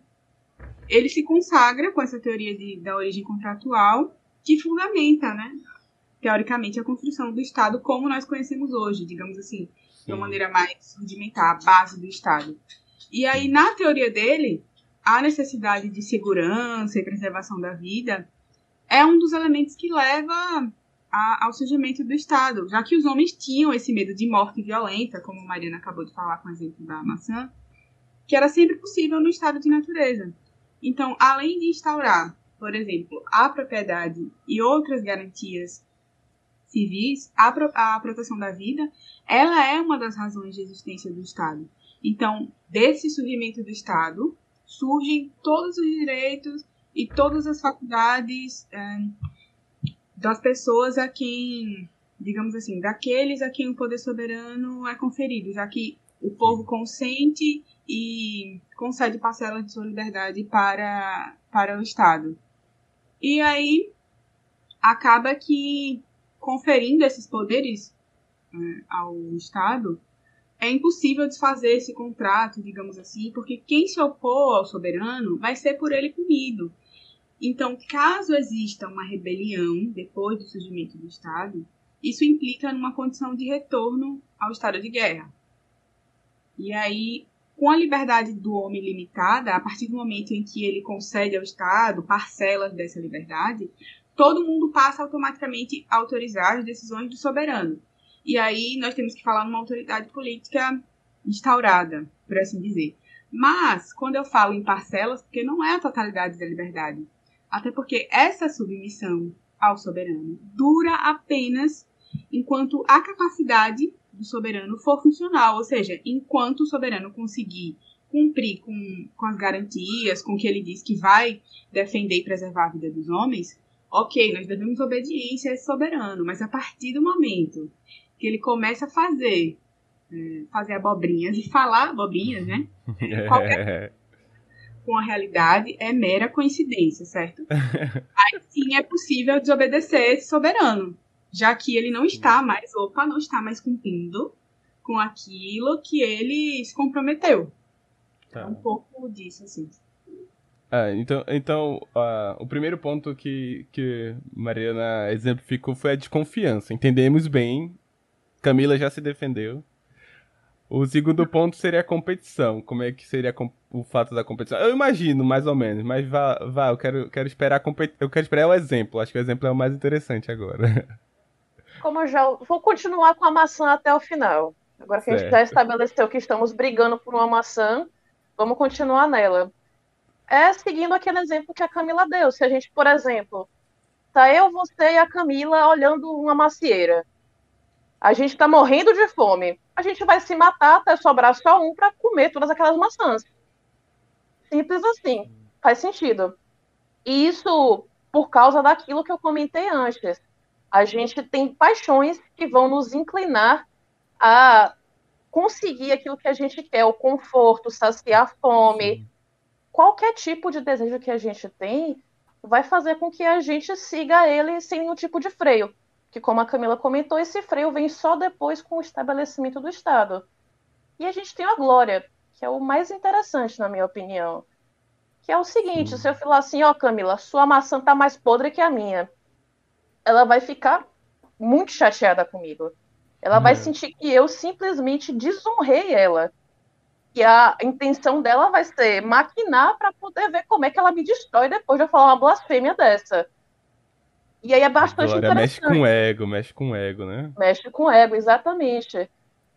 ele se consagra com essa teoria de, da origem contratual que fundamenta, né, teoricamente, a construção do Estado como nós conhecemos hoje, digamos assim, Sim. de uma maneira mais rudimentar, a base do Estado. E aí, na teoria dele, a necessidade de segurança e preservação da vida é um dos elementos que leva a, ao surgimento do Estado, já que os homens tinham esse medo de morte violenta, como a Mariana acabou de falar com o exemplo da maçã, que era sempre possível no estado de natureza. Então, além de instaurar, por exemplo, a propriedade e outras garantias civis, a, a proteção da vida, ela é uma das razões de existência do Estado. Então, desse surgimento do Estado, surgem todos os direitos e todas as faculdades eh, das pessoas a quem, digamos assim, daqueles a quem o poder soberano é conferido, já que o povo consente e concede parcelas de sua liberdade para, para o Estado. E aí acaba que conferindo esses poderes é, ao Estado, é impossível desfazer esse contrato, digamos assim, porque quem se opor ao soberano vai ser por ele punido. Então, caso exista uma rebelião depois do surgimento do Estado, isso implica numa condição de retorno ao estado de guerra. E aí, com a liberdade do homem limitada, a partir do momento em que ele concede ao Estado parcelas dessa liberdade, todo mundo passa automaticamente a autorizar as decisões do soberano. E aí nós temos que falar numa autoridade política instaurada, por assim dizer. Mas, quando eu falo em parcelas, porque não é a totalidade da liberdade. Até porque essa submissão ao soberano dura apenas enquanto a capacidade do soberano for funcional, ou seja, enquanto o soberano conseguir cumprir com, com as garantias, com o que ele diz que vai defender e preservar a vida dos homens, ok, nós devemos obediência a esse soberano, mas a partir do momento que ele começa a fazer, é, fazer abobrinhas e falar abobrinhas, né? Qualquer com a realidade é mera coincidência, certo? Aí sim é possível desobedecer esse soberano, já que ele não está mais, opa, não está mais cumprindo com aquilo que ele se comprometeu. Tá. É um pouco disso, assim. É, então, então uh, o primeiro ponto que, que Mariana exemplificou foi a desconfiança. Entendemos bem. Camila já se defendeu. O segundo ponto seria a competição. Como é que seria o fato da competição? Eu imagino, mais ou menos, mas vá, vá eu quero, quero esperar a compet... eu quero esperar o exemplo. Acho que o exemplo é o mais interessante agora. Como eu já vou continuar com a maçã até o final. Agora que certo. a gente já estabeleceu que estamos brigando por uma maçã, vamos continuar nela. É seguindo aquele exemplo que a Camila deu. Se a gente, por exemplo, tá eu, você e a Camila olhando uma macieira. A gente está morrendo de fome. A gente vai se matar até sobrar só um para comer todas aquelas maçãs. Simples assim. Faz sentido. E isso por causa daquilo que eu comentei antes. A gente tem paixões que vão nos inclinar a conseguir aquilo que a gente quer, o conforto, saciar a fome. Qualquer tipo de desejo que a gente tem vai fazer com que a gente siga ele sem nenhum tipo de freio que, como a Camila comentou, esse freio vem só depois com o estabelecimento do Estado. E a gente tem a glória, que é o mais interessante, na minha opinião. Que é o seguinte: se eu falar assim, ó, oh, Camila, sua maçã tá mais podre que a minha, ela vai ficar muito chateada comigo. Ela vai é. sentir que eu simplesmente desonrei ela. E a intenção dela vai ser maquinar para poder ver como é que ela me destrói depois de eu falar uma blasfêmia dessa. E aí é bastante Glória, interessante. Mexe com o ego, mexe com ego, né? Mexe com ego, exatamente.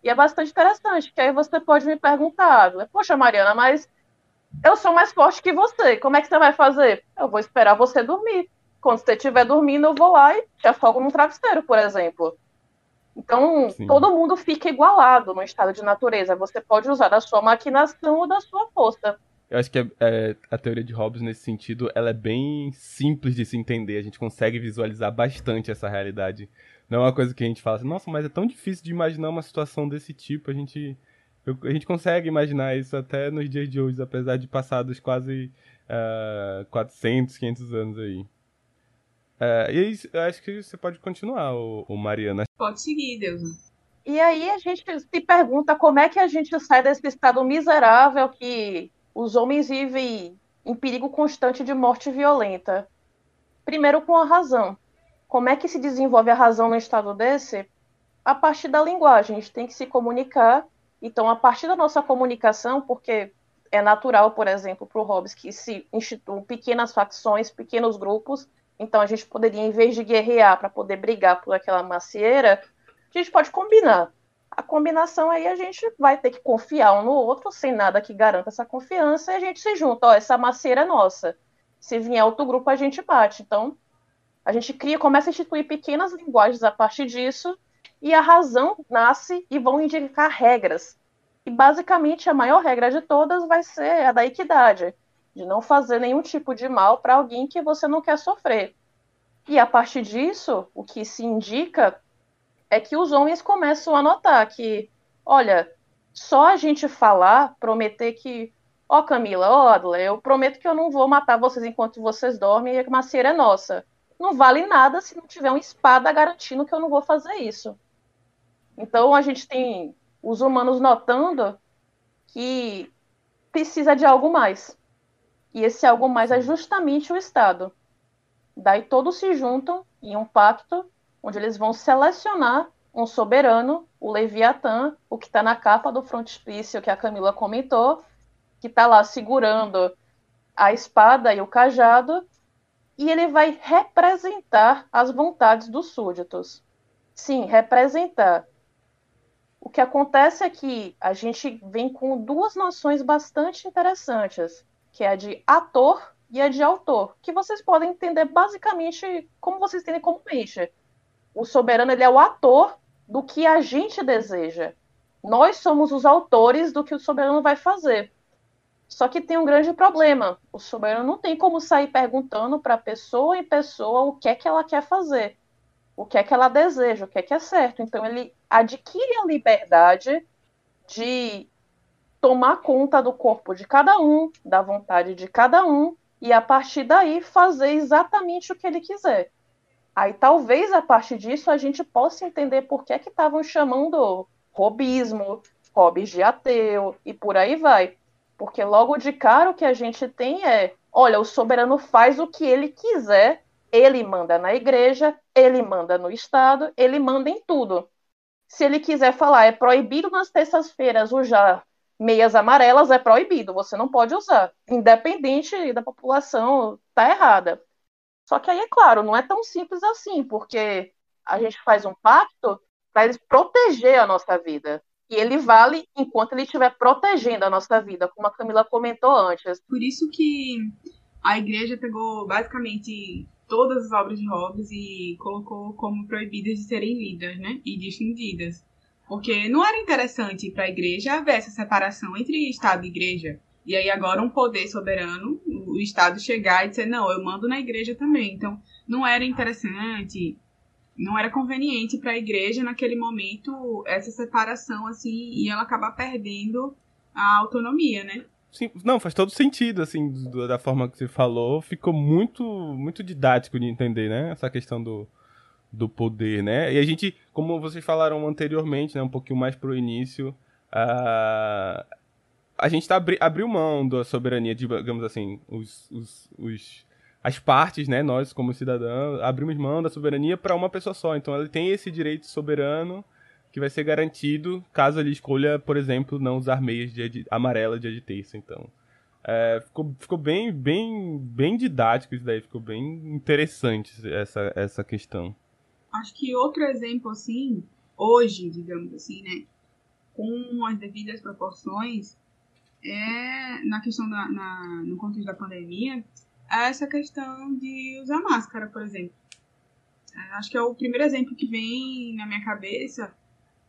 E é bastante interessante, que aí você pode me perguntar, poxa, Mariana, mas eu sou mais forte que você, como é que você vai fazer? Eu vou esperar você dormir. Quando você estiver dormindo, eu vou lá e te afogo num travesseiro, por exemplo. Então, Sim. todo mundo fica igualado no estado de natureza. Você pode usar da sua maquinação ou da sua força. Eu acho que é, é, a teoria de Hobbes, nesse sentido, ela é bem simples de se entender. A gente consegue visualizar bastante essa realidade. Não é uma coisa que a gente fala assim, nossa, mas é tão difícil de imaginar uma situação desse tipo. A gente, eu, a gente consegue imaginar isso até nos dias de hoje, apesar de passados quase uh, 400, 500 anos aí. Uh, e aí, eu acho que você pode continuar, o, o Mariana. Pode seguir, Deus. E aí a gente se pergunta como é que a gente sai desse estado miserável que os homens vivem em perigo constante de morte violenta. Primeiro, com a razão. Como é que se desenvolve a razão no estado desse? A partir da linguagem. A gente tem que se comunicar. Então, a partir da nossa comunicação, porque é natural, por exemplo, para o Hobbes que se instituam pequenas facções, pequenos grupos. Então, a gente poderia, em vez de guerrear para poder brigar por aquela macieira, a gente pode combinar a combinação aí a gente vai ter que confiar um no outro, sem nada que garanta essa confiança, e a gente se junta. Ó, essa macieira é nossa. Se vier outro grupo, a gente bate. Então, a gente cria, começa a instituir pequenas linguagens a partir disso, e a razão nasce e vão indicar regras. E basicamente a maior regra de todas vai ser a da equidade, de não fazer nenhum tipo de mal para alguém que você não quer sofrer. E a partir disso, o que se indica é que os homens começam a notar que, olha, só a gente falar, prometer que, ó oh, Camila, ó oh, Adler, eu prometo que eu não vou matar vocês enquanto vocês dormem e a macieira é nossa. Não vale nada se não tiver uma espada garantindo que eu não vou fazer isso. Então a gente tem os humanos notando que precisa de algo mais. E esse algo mais é justamente o Estado. Daí todos se juntam em um pacto onde eles vão selecionar um soberano, o Leviatã, o que está na capa do frontispício que a Camila comentou, que está lá segurando a espada e o cajado, e ele vai representar as vontades dos súditos. Sim, representar. O que acontece é que a gente vem com duas noções bastante interessantes, que é a de ator e a de autor, que vocês podem entender basicamente como vocês entendem comumente o soberano ele é o ator do que a gente deseja. Nós somos os autores do que o soberano vai fazer. Só que tem um grande problema. O soberano não tem como sair perguntando para pessoa em pessoa o que é que ela quer fazer, o que é que ela deseja, o que é que é certo. Então ele adquire a liberdade de tomar conta do corpo de cada um, da vontade de cada um, e a partir daí fazer exatamente o que ele quiser. Aí talvez a partir disso a gente possa entender por que é que estavam chamando robismo, hobbies de ateu e por aí vai. Porque logo de cara o que a gente tem é, olha, o soberano faz o que ele quiser, ele manda na igreja, ele manda no Estado, ele manda em tudo. Se ele quiser falar, é proibido nas terças-feiras usar meias amarelas, é proibido, você não pode usar. Independente da população, tá errada. Só que aí, é claro, não é tão simples assim, porque a gente faz um pacto para proteger a nossa vida. E ele vale enquanto ele estiver protegendo a nossa vida, como a Camila comentou antes. Por isso que a igreja pegou basicamente todas as obras de Hobbes e colocou como proibidas de serem lidas, né? E difundidas. Porque não era interessante para a igreja haver essa separação entre Estado e igreja. E aí agora um poder soberano, o Estado chegar e dizer, não, eu mando na igreja também. Então, não era interessante não era conveniente para a igreja naquele momento essa separação assim e ela acabar perdendo a autonomia, né? Sim, não, faz todo sentido, assim, da forma que você falou, ficou muito, muito didático de entender, né, essa questão do, do poder, né, e a gente, como vocês falaram anteriormente, né, um pouquinho mais pro início, uh, a gente tá abri abriu mão da soberania, digamos assim, os, os, os as partes, né, nós como cidadãos, abrimos mão da soberania para uma pessoa só. Então ele tem esse direito soberano que vai ser garantido caso ele escolha, por exemplo, não usar meias de amarela de terça. Então, é, ficou, ficou bem, bem, bem didático isso daí, ficou bem interessante essa, essa questão. Acho que outro exemplo, assim, hoje, digamos assim, né, com as devidas proporções, é na questão da, na, no contexto da pandemia, essa questão de usar máscara, por exemplo. É, acho que é o primeiro exemplo que vem na minha cabeça.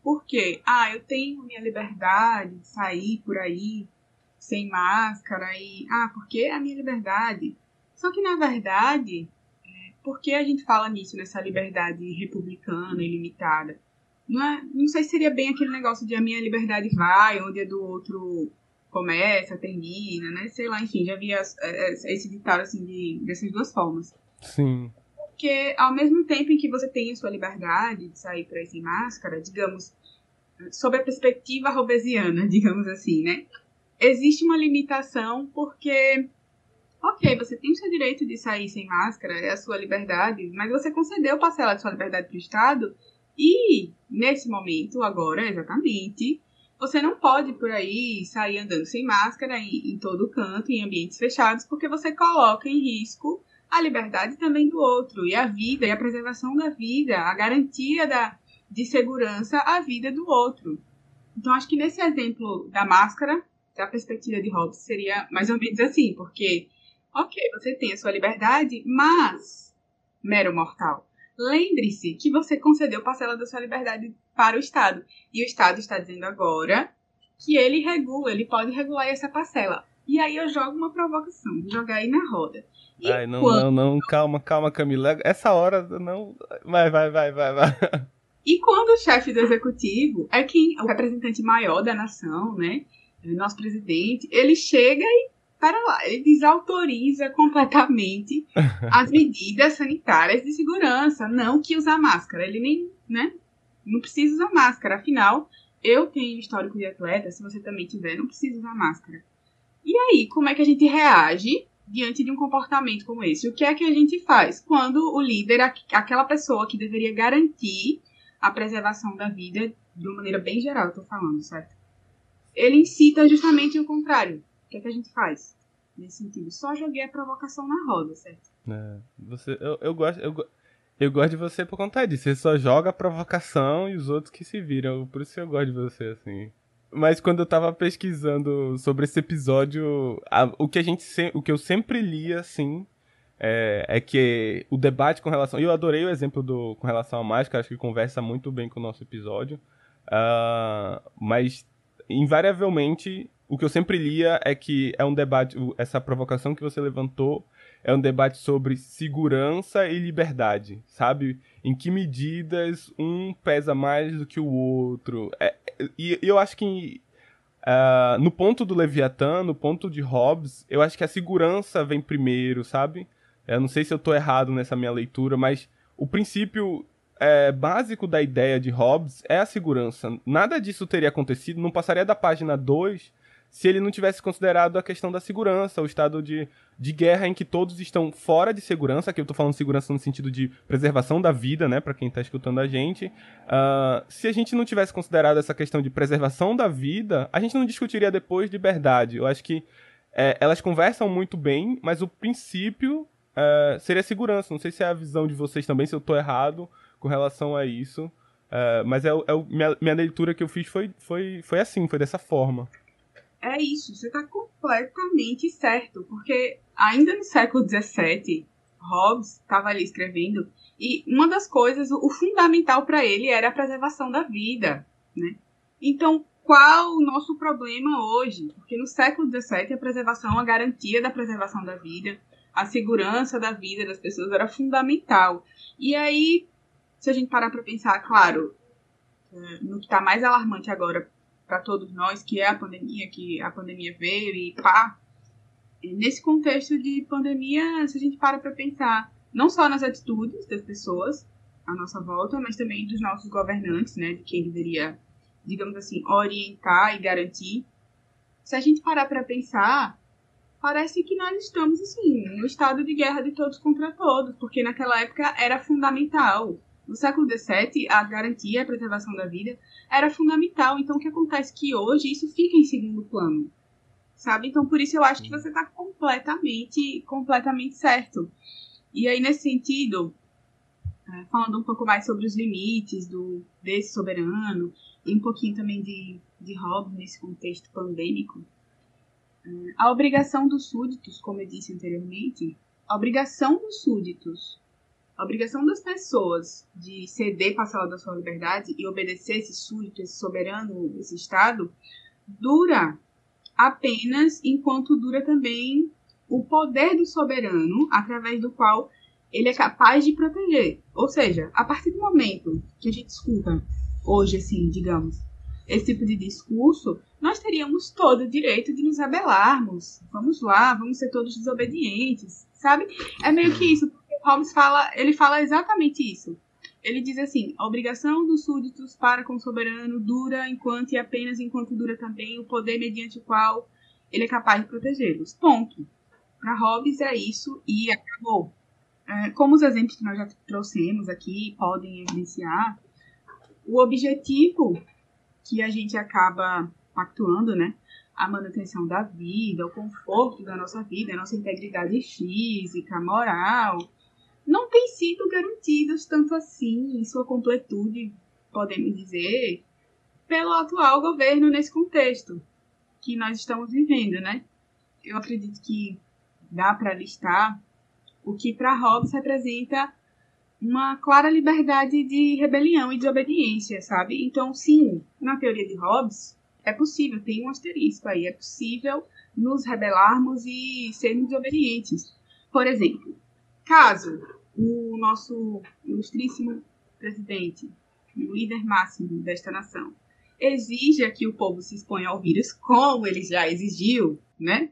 Porque, ah, eu tenho minha liberdade de sair por aí sem máscara e, ah, porque é a minha liberdade. Só que, na verdade, é, por que a gente fala nisso, nessa liberdade republicana, ilimitada? Não, é, não sei se seria bem aquele negócio de a minha liberdade vai, onde a do outro começa, termina, né? Sei lá, enfim, já vi as, é, é, esse ditado assim de, dessas duas formas. Sim. Porque ao mesmo tempo em que você tem a sua liberdade de sair por aí sem máscara, digamos, sob a perspectiva robesiana, digamos assim, né? Existe uma limitação porque, ok, você tem o seu direito de sair sem máscara, é a sua liberdade, mas você concedeu parcela de sua liberdade para o Estado e, nesse momento, agora, exatamente, você não pode por aí sair andando sem máscara em, em todo canto, em ambientes fechados, porque você coloca em risco a liberdade também do outro, e a vida, e a preservação da vida, a garantia da, de segurança à vida do outro. Então, acho que nesse exemplo da máscara, da perspectiva de Hobbes, seria mais ou menos assim, porque, ok, você tem a sua liberdade, mas, mero mortal, lembre-se que você concedeu parcela da sua liberdade para o Estado. E o Estado está dizendo agora que ele regula, ele pode regular essa parcela. E aí eu jogo uma provocação, vou jogar aí na roda. E Ai, não, quando... não, não, calma, calma, Camila. Essa hora não. Vai, vai, vai, vai, vai. E quando o chefe do executivo é quem, o representante maior da nação, né? Nosso presidente, ele chega e para lá, ele desautoriza completamente as medidas sanitárias de segurança, não que usar máscara. Ele nem, né? não precisa usar máscara. Afinal, eu tenho histórico de atleta, se você também tiver, não precisa usar máscara. E aí, como é que a gente reage diante de um comportamento como esse? O que é que a gente faz quando o líder, aquela pessoa que deveria garantir a preservação da vida, de uma maneira bem geral, eu tô falando, certo? Ele incita justamente o contrário. O que é que a gente faz? Nesse sentido, só joguei a provocação na roda, certo? É, você, eu, eu gosto, eu, eu gosto de você por conta disso. Você só joga a provocação e os outros que se viram. Por isso que eu gosto de você, assim. Mas quando eu tava pesquisando sobre esse episódio, a, o que a gente se, o que eu sempre li assim é, é, que o debate com relação, eu adorei o exemplo do com relação à máscara, acho que conversa muito bem com o nosso episódio. Uh, mas invariavelmente o que eu sempre lia é que é um debate, essa provocação que você levantou é um debate sobre segurança e liberdade, sabe? Em que medidas um pesa mais do que o outro. É, e eu acho que uh, no ponto do Leviatã, no ponto de Hobbes, eu acho que a segurança vem primeiro, sabe? Eu não sei se eu estou errado nessa minha leitura, mas o princípio é, básico da ideia de Hobbes é a segurança. Nada disso teria acontecido, não passaria da página 2 se ele não tivesse considerado a questão da segurança, o estado de, de guerra em que todos estão fora de segurança, aqui eu estou falando segurança no sentido de preservação da vida, né, para quem está escutando a gente. Uh, se a gente não tivesse considerado essa questão de preservação da vida, a gente não discutiria depois liberdade. Eu acho que é, elas conversam muito bem, mas o princípio é, seria segurança. Não sei se é a visão de vocês também, se eu estou errado com relação a isso. Uh, mas é, é minha, minha leitura que eu fiz foi, foi, foi assim, foi dessa forma. É isso, você está completamente certo, porque ainda no século XVII, Hobbes estava ali escrevendo e uma das coisas, o fundamental para ele era a preservação da vida, né? Então, qual o nosso problema hoje? Porque no século XVII a preservação, a garantia da preservação da vida, a segurança da vida das pessoas era fundamental. E aí, se a gente parar para pensar, claro, é, no que está mais alarmante agora para todos nós, que é a pandemia, que a pandemia veio e pá. Nesse contexto de pandemia, se a gente para para pensar não só nas atitudes das pessoas à nossa volta, mas também dos nossos governantes, né, de quem deveria, digamos assim, orientar e garantir. Se a gente parar para pensar, parece que nós estamos assim no estado de guerra de todos contra todos, porque naquela época era fundamental no século XVII, a garantia, a preservação da vida era fundamental. Então, o que acontece é que hoje isso fica em segundo plano, sabe? Então, por isso eu acho que você está completamente, completamente certo. E aí, nesse sentido, é, falando um pouco mais sobre os limites do desse soberano e um pouquinho também de, de Hobbes nesse contexto pandêmico, é, a obrigação dos súditos, como eu disse anteriormente, a obrigação dos súditos a obrigação das pessoas de ceder parcela da sua liberdade e obedecer esse súdito, esse soberano, esse Estado, dura apenas enquanto dura também o poder do soberano, através do qual ele é capaz de proteger. Ou seja, a partir do momento que a gente escuta hoje, assim, digamos, esse tipo de discurso, nós teríamos todo o direito de nos rebelarmos. Vamos lá, vamos ser todos desobedientes, sabe? É meio que isso. Hobbes fala, ele fala exatamente isso. Ele diz assim: a obrigação dos súditos para com o soberano dura enquanto e apenas enquanto dura também o poder mediante o qual ele é capaz de protegê-los. Ponto. Para Hobbes é isso e acabou. É, como os exemplos que nós já trouxemos aqui podem evidenciar, o objetivo que a gente acaba pactuando, né? A manutenção da vida, o conforto da nossa vida, a nossa integridade física, moral, não têm sido garantidos tanto assim, em sua completude, podemos dizer, pelo atual governo nesse contexto que nós estamos vivendo, né? Eu acredito que dá para listar o que para Hobbes representa uma clara liberdade de rebelião e desobediência, sabe? Então, sim, na teoria de Hobbes, é possível, tem um asterisco aí, é possível nos rebelarmos e sermos desobedientes. Por exemplo, caso o nosso ilustríssimo presidente, o líder máximo desta nação, exija que o povo se exponha ao vírus, como ele já exigiu, né?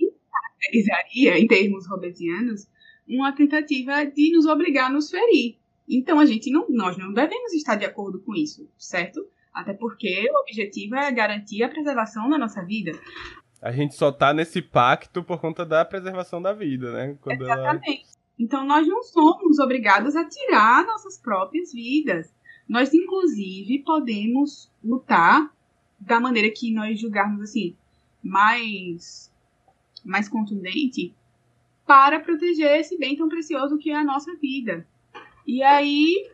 E caracterizaria, em termos robesianos, uma tentativa de nos obrigar a nos ferir. Então, a gente não, nós não devemos estar de acordo com isso, certo? Até porque o objetivo é garantir a preservação da nossa vida. A gente só tá nesse pacto por conta da preservação da vida, né? Quando Exatamente. Então, nós não somos obrigados a tirar nossas próprias vidas. Nós, inclusive, podemos lutar da maneira que nós julgarmos assim, mais, mais contundente, para proteger esse bem tão precioso que é a nossa vida. E aí,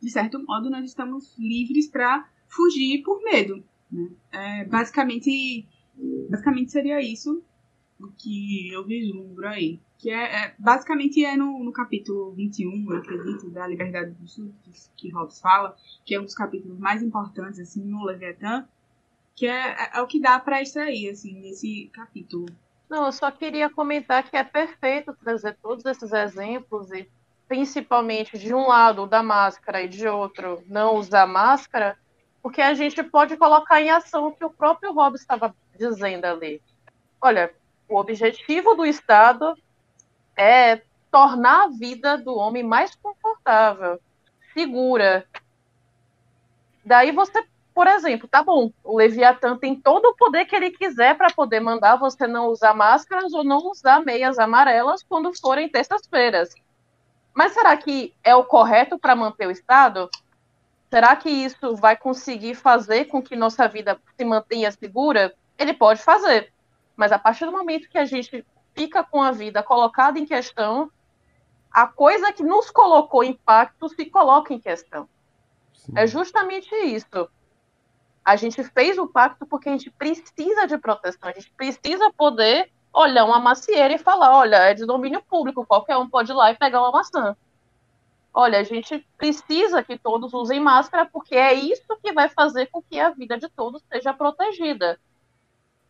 de certo modo, nós estamos livres para fugir por medo. Né? É, basicamente, basicamente seria isso o que eu vislumbro aí que é, é, basicamente é no, no capítulo 21, eu acredito, da Liberdade dos Súditos, que Hobbes fala, que é um dos capítulos mais importantes, assim, no Leviatã, que é, é, é o que dá para extrair, assim, nesse capítulo. Não, eu só queria comentar que é perfeito trazer todos esses exemplos e principalmente de um lado da máscara e de outro não usar máscara, porque a gente pode colocar em ação o que o próprio Hobbes estava dizendo ali. Olha, o objetivo do Estado é tornar a vida do homem mais confortável, segura. Daí você por exemplo, tá bom, o Leviatã tem todo o poder que ele quiser para poder mandar você não usar máscaras ou não usar meias amarelas quando forem terças-feiras. Mas será que é o correto para manter o Estado? Será que isso vai conseguir fazer com que nossa vida se mantenha segura? Ele pode fazer. Mas a partir do momento que a gente fica com a vida colocada em questão, a coisa que nos colocou em pacto se coloca em questão. Sim. É justamente isso. A gente fez o pacto porque a gente precisa de proteção, a gente precisa poder olhar uma macieira e falar: olha, é de domínio público, qualquer um pode ir lá e pegar uma maçã. Olha, a gente precisa que todos usem máscara porque é isso que vai fazer com que a vida de todos seja protegida.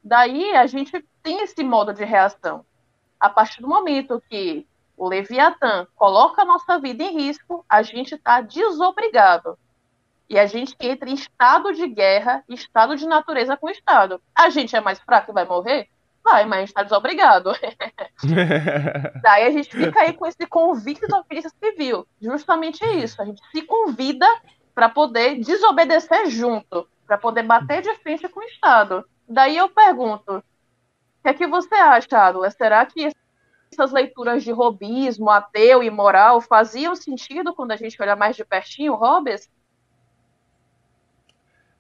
Daí a gente tem esse modo de reação. A partir do momento que o Leviatã coloca a nossa vida em risco, a gente está desobrigado. E a gente entra em estado de guerra, estado de natureza com o Estado. A gente é mais fraco e vai morrer? Vai, mas a gente está desobrigado. Daí a gente fica aí com esse convite da polícia civil. Justamente isso. A gente se convida para poder desobedecer junto, para poder bater de frente com o Estado. Daí eu pergunto: o que é que você acha, Adula? Será que essas leituras de robismo, ateu e moral faziam sentido quando a gente olha mais de pertinho Hobbes?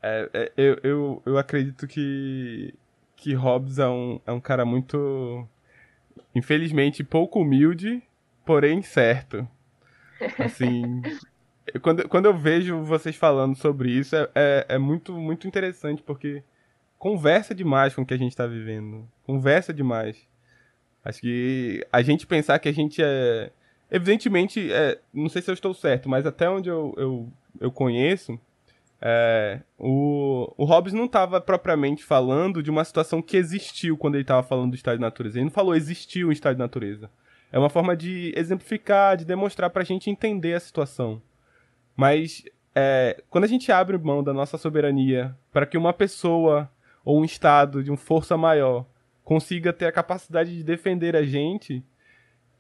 É, é, eu, eu, eu acredito que, que Hobbes é um, é um cara muito, infelizmente, pouco humilde, porém certo. Assim, quando, quando eu vejo vocês falando sobre isso, é, é, é, muito, muito interessante, porque conversa demais com o que a gente está vivendo. Conversa demais. Acho que a gente pensar que a gente é. Evidentemente, é, não sei se eu estou certo, mas até onde eu, eu, eu conheço, é, o, o Hobbes não estava propriamente falando de uma situação que existiu quando ele estava falando do estado de natureza. Ele não falou existiu um estado de natureza. É uma forma de exemplificar, de demonstrar para a gente entender a situação. Mas é, quando a gente abre mão da nossa soberania para que uma pessoa ou um estado de uma força maior consiga ter a capacidade de defender a gente,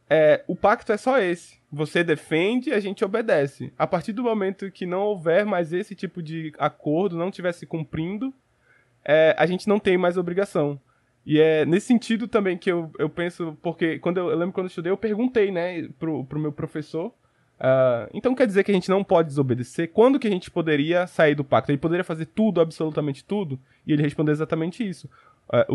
é, o pacto é só esse. Você defende, a gente obedece. A partir do momento que não houver mais esse tipo de acordo, não estiver se cumprindo, é, a gente não tem mais obrigação. E é nesse sentido também que eu, eu penso, porque quando eu, eu lembro quando eu estudei, eu perguntei, né, pro, pro meu professor, uh, então quer dizer que a gente não pode desobedecer? Quando que a gente poderia sair do pacto? Ele poderia fazer tudo, absolutamente tudo? E ele respondeu exatamente isso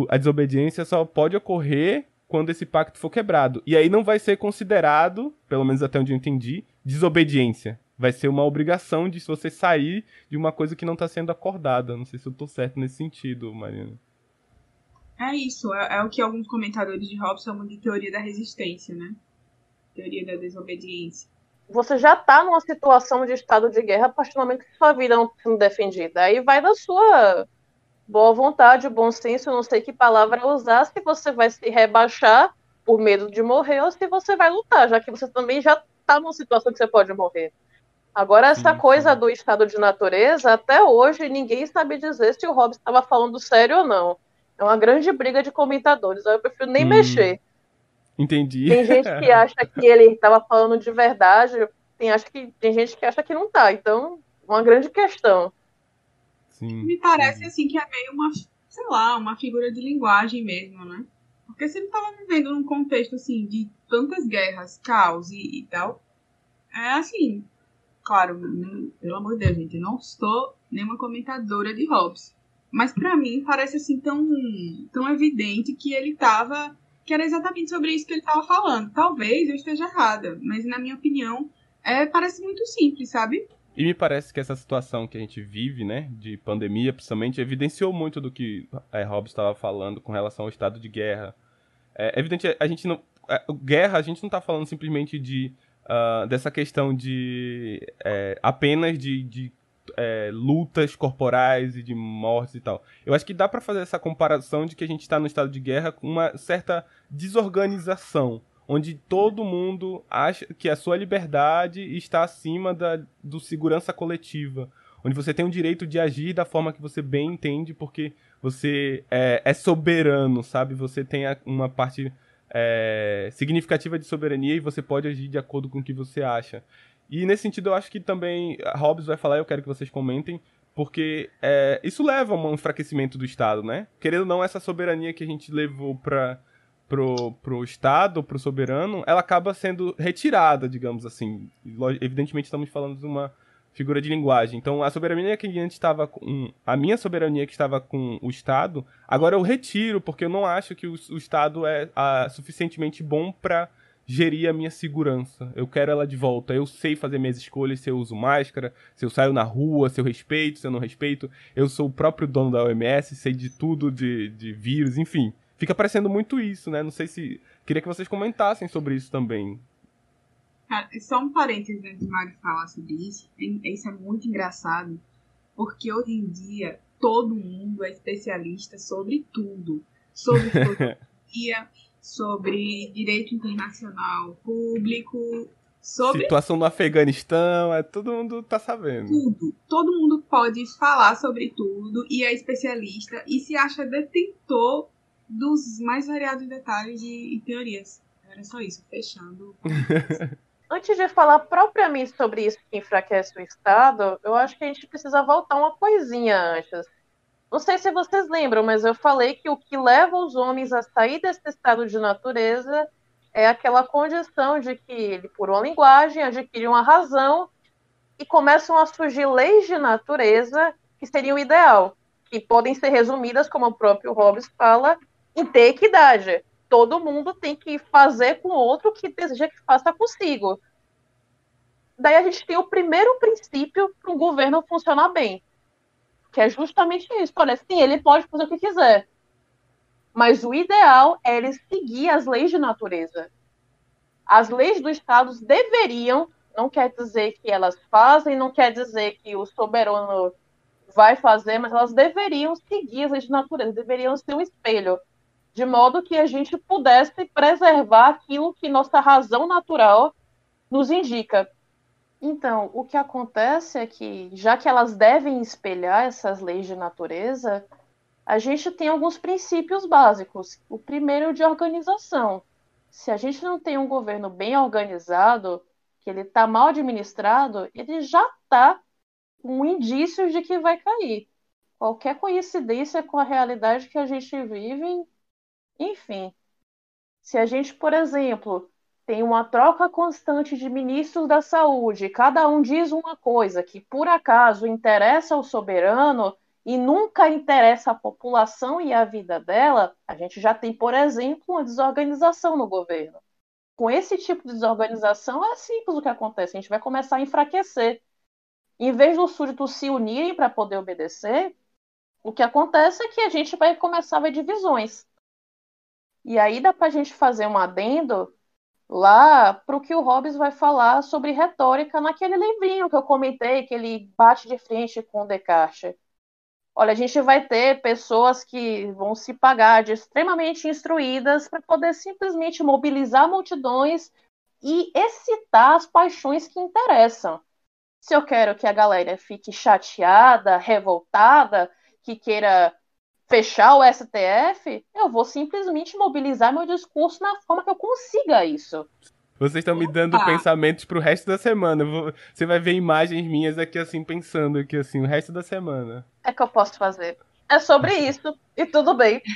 a desobediência só pode ocorrer quando esse pacto for quebrado. E aí não vai ser considerado, pelo menos até onde eu entendi, desobediência. Vai ser uma obrigação de você sair de uma coisa que não está sendo acordada. Não sei se eu estou certo nesse sentido, Marina. É isso, é, é, o que alguns comentadores de Hobbes chamam de teoria da resistência, né? Teoria da desobediência. Você já está numa situação de estado de guerra a partir do momento que sua vida não está sendo defendida. Aí vai da sua boa vontade, bom senso, não sei que palavra usar, se você vai se rebaixar por medo de morrer ou se você vai lutar, já que você também já está numa situação que você pode morrer. Agora, essa sim, coisa do estado de natureza, até hoje ninguém sabe dizer se o Hobbes estava falando sério ou não. É uma grande briga de comentadores, eu prefiro nem hum, mexer. Entendi. Tem gente que acha que ele estava falando de verdade, tem, acha que, tem gente que acha que não está. Então, uma grande questão. Sim, Me parece sim. assim que é meio uma, sei lá, uma figura de linguagem mesmo, né? Porque se ele tava vivendo num contexto assim de tantas guerras, caos e, e tal, é assim, claro, pelo amor de Deus, gente, eu não sou nenhuma comentadora de Hobbes. Mas para mim parece assim tão, tão evidente que ele tava. Que era exatamente sobre isso que ele tava falando. Talvez eu esteja errada, mas na minha opinião, é, parece muito simples, sabe? E me parece que essa situação que a gente vive, né, de pandemia, principalmente, evidenciou muito do que é, Hobbes estava falando com relação ao estado de guerra. É evidente, a gente não. A, guerra, a gente não está falando simplesmente de. Uh, dessa questão de. É, apenas de, de é, lutas corporais e de mortes e tal. Eu acho que dá para fazer essa comparação de que a gente está no estado de guerra com uma certa desorganização onde todo mundo acha que a sua liberdade está acima da do segurança coletiva, onde você tem o direito de agir da forma que você bem entende, porque você é, é soberano, sabe? Você tem uma parte é, significativa de soberania e você pode agir de acordo com o que você acha. E nesse sentido, eu acho que também Hobbes vai falar, eu quero que vocês comentem, porque é, isso leva a um enfraquecimento do Estado, né? Querendo ou não, essa soberania que a gente levou para pro, pro Estado, pro soberano, ela acaba sendo retirada, digamos assim. Evidentemente estamos falando de uma figura de linguagem. Então, a soberania que antes estava com. A minha soberania que estava com o Estado, agora eu retiro, porque eu não acho que o, o Estado é a, suficientemente bom para gerir a minha segurança. Eu quero ela de volta. Eu sei fazer minhas escolhas, se eu uso máscara, se eu saio na rua, se eu respeito, se eu não respeito. Eu sou o próprio dono da OMS, sei de tudo de, de vírus, enfim. Fica parecendo muito isso, né? Não sei se. Queria que vocês comentassem sobre isso também. Cara, só um parênteses antes de Mário falar sobre isso. Isso é muito engraçado, porque hoje em dia todo mundo é especialista sobre tudo. Sobre filosofia, sobre direito internacional público, sobre. Situação no Afeganistão, é, todo mundo tá sabendo. Tudo. Todo mundo pode falar sobre tudo e é especialista e se acha detentor dos mais variados detalhes e, e teorias. Era só isso, fechando. Antes de falar propriamente sobre isso que enfraquece o Estado, eu acho que a gente precisa voltar uma coisinha antes. Não sei se vocês lembram, mas eu falei que o que leva os homens a sair desse estado de natureza é aquela condição de que ele, por uma linguagem, adquire uma razão e começam a surgir leis de natureza que seriam o ideal, que podem ser resumidas, como o próprio Hobbes fala, em ter equidade todo mundo tem que fazer com o outro que deseja que faça consigo. Daí a gente tem o primeiro princípio para um governo funcionar bem, que é justamente isso. Olha, sim, ele pode fazer o que quiser, mas o ideal é ele seguir as leis de natureza. As leis do Estado deveriam, não quer dizer que elas fazem, não quer dizer que o soberano vai fazer, mas elas deveriam seguir as leis de natureza, deveriam ser um espelho de modo que a gente pudesse preservar aquilo que nossa razão natural nos indica. Então, o que acontece é que, já que elas devem espelhar essas leis de natureza, a gente tem alguns princípios básicos. O primeiro é o de organização. Se a gente não tem um governo bem organizado, que ele está mal administrado, ele já está com indícios de que vai cair. Qualquer coincidência com a realidade que a gente vive enfim, se a gente, por exemplo, tem uma troca constante de ministros da saúde, cada um diz uma coisa que por acaso interessa ao soberano e nunca interessa a população e a vida dela, a gente já tem, por exemplo, uma desorganização no governo. Com esse tipo de desorganização é simples o que acontece, a gente vai começar a enfraquecer. Em vez dos súditos se unirem para poder obedecer, o que acontece é que a gente vai começar a ver divisões. E aí dá para a gente fazer um adendo lá para o que o Hobbes vai falar sobre retórica naquele livrinho que eu comentei, que ele bate de frente com Descartes. Olha, a gente vai ter pessoas que vão se pagar de extremamente instruídas para poder simplesmente mobilizar multidões e excitar as paixões que interessam. Se eu quero que a galera fique chateada, revoltada, que queira fechar o STF, eu vou simplesmente mobilizar meu discurso na forma que eu consiga isso. Vocês estão me dando pensamentos pro resto da semana. Vou... Você vai ver imagens minhas aqui assim, pensando aqui assim, o resto da semana. É que eu posso fazer. É sobre isso, e tudo bem.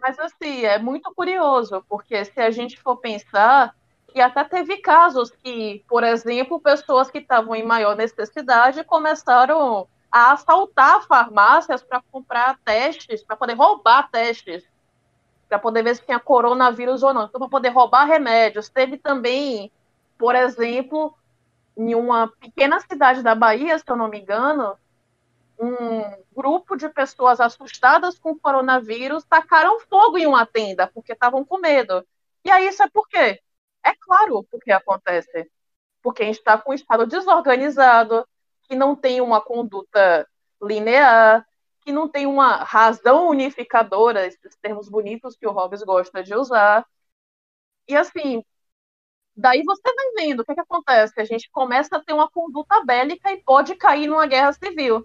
Mas assim, é muito curioso, porque se a gente for pensar, e até teve casos que, por exemplo, pessoas que estavam em maior necessidade começaram a assaltar farmácias para comprar testes, para poder roubar testes, para poder ver se tinha coronavírus ou não. Então, para poder roubar remédios. Teve também, por exemplo, em uma pequena cidade da Bahia, se eu não me engano, um grupo de pessoas assustadas com o coronavírus tacaram fogo em uma tenda porque estavam com medo. E aí isso é por quê? É claro o que acontece. Porque a gente está com um Estado desorganizado, que não tem uma conduta linear, que não tem uma razão unificadora, esses termos bonitos que o Hobbes gosta de usar. E assim, daí você vai vendo o que, que acontece. A gente começa a ter uma conduta bélica e pode cair numa guerra civil.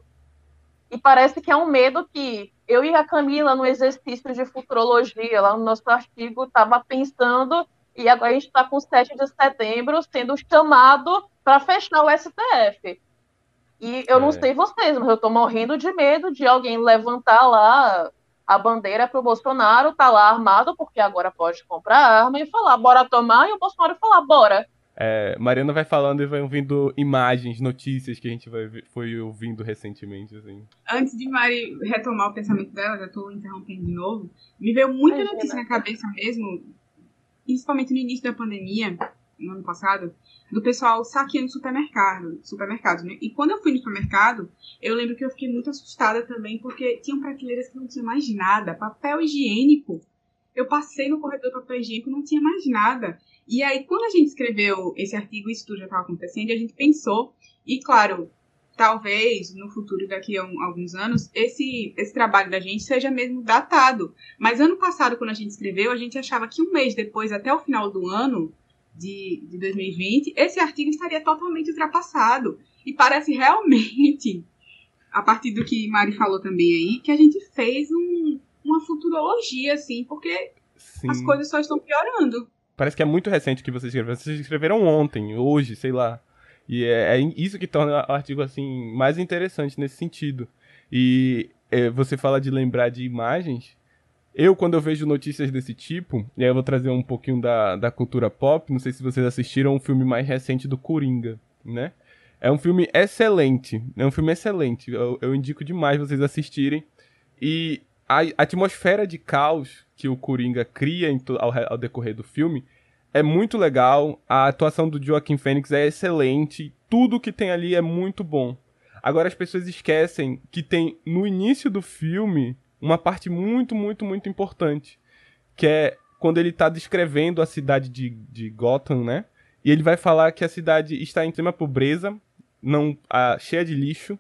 E parece que é um medo que eu e a Camila, no exercício de futurologia, lá no nosso artigo, estava pensando e agora a gente está com 7 de setembro sendo chamado para fechar o STF. E eu é. não sei vocês, mas eu tô morrendo de medo de alguém levantar lá a bandeira pro Bolsonaro, tá lá armado, porque agora pode comprar arma, e falar, bora tomar, e o Bolsonaro falar, bora. É, Mariana vai falando e vai ouvindo imagens, notícias que a gente vai, foi ouvindo recentemente, assim. Antes de Mari retomar o pensamento dela, já tô interrompendo de novo, me veio muita notícia na cabeça mesmo, principalmente no início da pandemia, no ano passado, do pessoal saqueando supermercado, supermercados, né? E quando eu fui no supermercado, eu lembro que eu fiquei muito assustada também, porque tinham prateleiras que não tinha mais nada, papel higiênico. Eu passei no corredor do papel higiênico, não tinha mais nada. E aí, quando a gente escreveu esse artigo, isso tudo já estava acontecendo, a gente pensou, e claro, talvez no futuro, daqui a um, alguns anos, esse, esse trabalho da gente seja mesmo datado. Mas ano passado, quando a gente escreveu, a gente achava que um mês depois, até o final do ano, de, de 2020, esse artigo estaria totalmente ultrapassado. E parece realmente, a partir do que Mari falou também aí, que a gente fez um, uma futurologia, assim, porque Sim. as coisas só estão piorando. Parece que é muito recente que vocês escreveram. Vocês escreveram ontem, hoje, sei lá. E é, é isso que torna o artigo, assim, mais interessante nesse sentido. E é, você fala de lembrar de imagens, eu, quando eu vejo notícias desse tipo, e aí eu vou trazer um pouquinho da, da cultura pop, não sei se vocês assistiram um filme mais recente do Coringa, né? É um filme excelente, é um filme excelente, eu, eu indico demais vocês assistirem. E a, a, atmosfera de caos que o Coringa cria ao, ao decorrer do filme é muito legal, a atuação do Joaquim Fênix é excelente, tudo que tem ali é muito bom. Agora as pessoas esquecem que tem no início do filme uma parte muito, muito, muito importante, que é quando ele está descrevendo a cidade de, de Gotham, né? E ele vai falar que a cidade está em extrema pobreza, não a, cheia de lixo.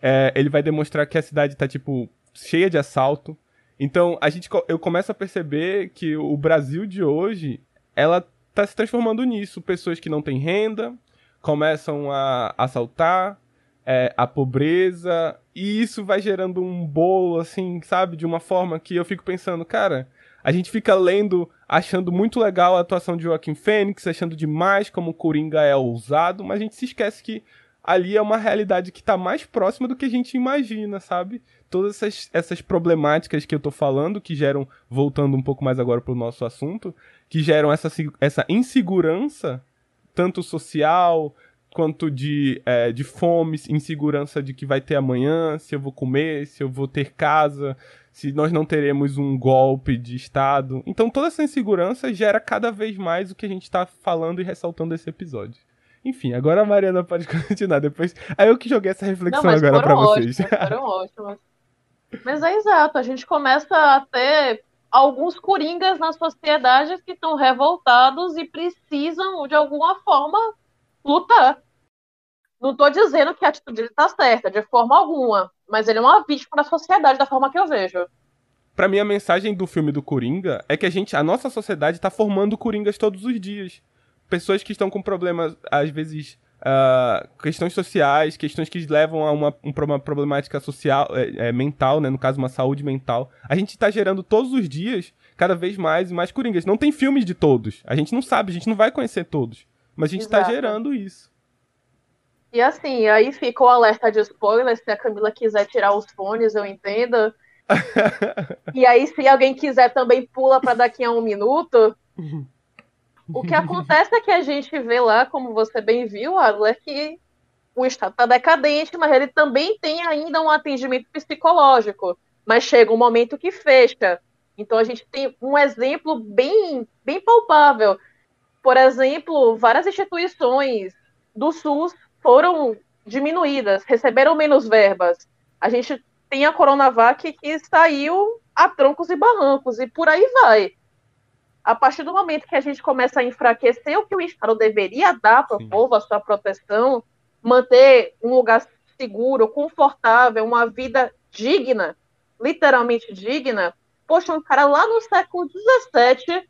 É, ele vai demonstrar que a cidade está tipo cheia de assalto. Então a gente eu começo a perceber que o Brasil de hoje ela está se transformando nisso. Pessoas que não têm renda começam a assaltar, é, a pobreza, e isso vai gerando um bolo, assim, sabe? De uma forma que eu fico pensando, cara, a gente fica lendo, achando muito legal a atuação de Joaquim Fênix, achando demais como o Coringa é ousado, mas a gente se esquece que ali é uma realidade que está mais próxima do que a gente imagina, sabe? Todas essas, essas problemáticas que eu tô falando, que geram, voltando um pouco mais agora pro nosso assunto, que geram essa, essa insegurança, tanto social, quanto de, é, de fome, insegurança de que vai ter amanhã, se eu vou comer, se eu vou ter casa, se nós não teremos um golpe de Estado. Então toda essa insegurança gera cada vez mais o que a gente está falando e ressaltando nesse episódio. Enfim, agora a Mariana pode continuar depois. Aí eu que joguei essa reflexão não, agora para vocês. Foram ótimos. Mas é exato, a gente começa a ter alguns coringas na sociedade que estão revoltados e precisam, de alguma forma, lutar. Não estou dizendo que a atitude dele está certa, de forma alguma. Mas ele é uma vítima da sociedade, da forma que eu vejo. Para mim, a mensagem do filme do Coringa é que a gente, a nossa sociedade está formando coringas todos os dias. Pessoas que estão com problemas, às vezes, uh, questões sociais, questões que levam a uma, uma problemática social, é, é, mental, né? No caso, uma saúde mental. A gente está gerando todos os dias, cada vez mais e mais coringas. Não tem filmes de todos. A gente não sabe, a gente não vai conhecer todos. Mas a gente está gerando isso. E assim, aí fica o alerta de spoiler, se a Camila quiser tirar os fones, eu entendo. e aí, se alguém quiser também pula para daqui a um minuto. O que acontece é que a gente vê lá, como você bem viu, Adler, que o Estado está decadente, mas ele também tem ainda um atendimento psicológico. Mas chega um momento que fecha. Então a gente tem um exemplo bem, bem palpável. Por exemplo, várias instituições do SUS foram diminuídas, receberam menos verbas. A gente tem a Coronavac que saiu a troncos e barrancos, e por aí vai. A partir do momento que a gente começa a enfraquecer o que o Estado deveria dar para o povo, a sua proteção, manter um lugar seguro, confortável, uma vida digna, literalmente digna, poxa, um cara lá no século XVII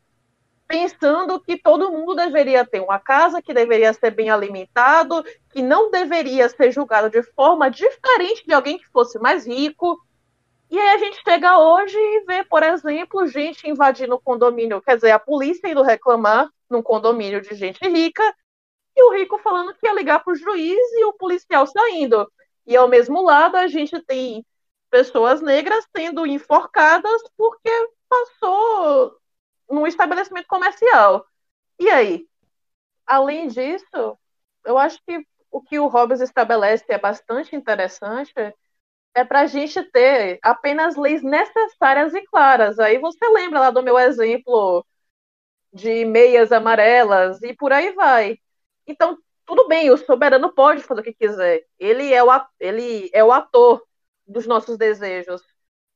pensando que todo mundo deveria ter uma casa, que deveria ser bem alimentado, que não deveria ser julgado de forma diferente de alguém que fosse mais rico. E aí a gente chega hoje e vê, por exemplo, gente invadindo o condomínio, quer dizer, a polícia indo reclamar num condomínio de gente rica, e o rico falando que ia ligar para o juiz e o policial saindo. E ao mesmo lado, a gente tem pessoas negras sendo enforcadas porque passou num estabelecimento comercial. E aí? Além disso, eu acho que o que o Hobbes estabelece é bastante interessante é para a gente ter apenas leis necessárias e claras. Aí você lembra lá do meu exemplo de meias amarelas e por aí vai. Então, tudo bem, o soberano pode fazer o que quiser. Ele é o, ele é o ator dos nossos desejos.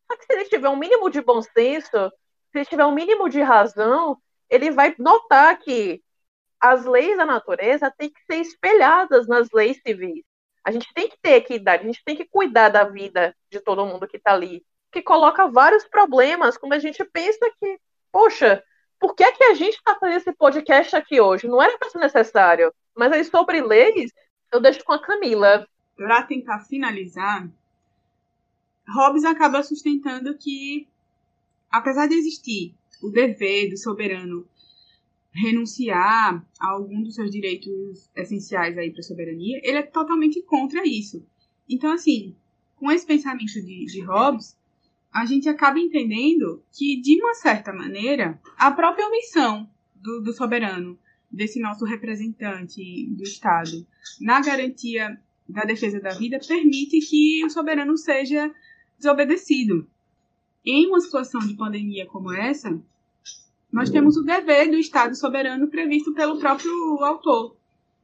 Só que se ele tiver um mínimo de bom senso, se ele tiver um mínimo de razão, ele vai notar que as leis da natureza têm que ser espelhadas nas leis civis. A gente tem que ter equidade, a gente tem que cuidar da vida de todo mundo que está ali, que coloca vários problemas quando a gente pensa que, poxa, por que, é que a gente está fazendo esse podcast aqui hoje? Não era para ser necessário. Mas aí sobre leis, eu deixo com a Camila. Para tentar finalizar, Hobbes acaba sustentando que, apesar de existir o dever do soberano renunciar a algum dos seus direitos essenciais aí para a soberania, ele é totalmente contra isso. Então, assim, com esse pensamento de, de Hobbes, a gente acaba entendendo que, de uma certa maneira, a própria omissão do, do soberano, desse nosso representante do Estado, na garantia da defesa da vida, permite que o soberano seja desobedecido. Em uma situação de pandemia como essa, nós temos o dever do Estado soberano previsto pelo próprio autor.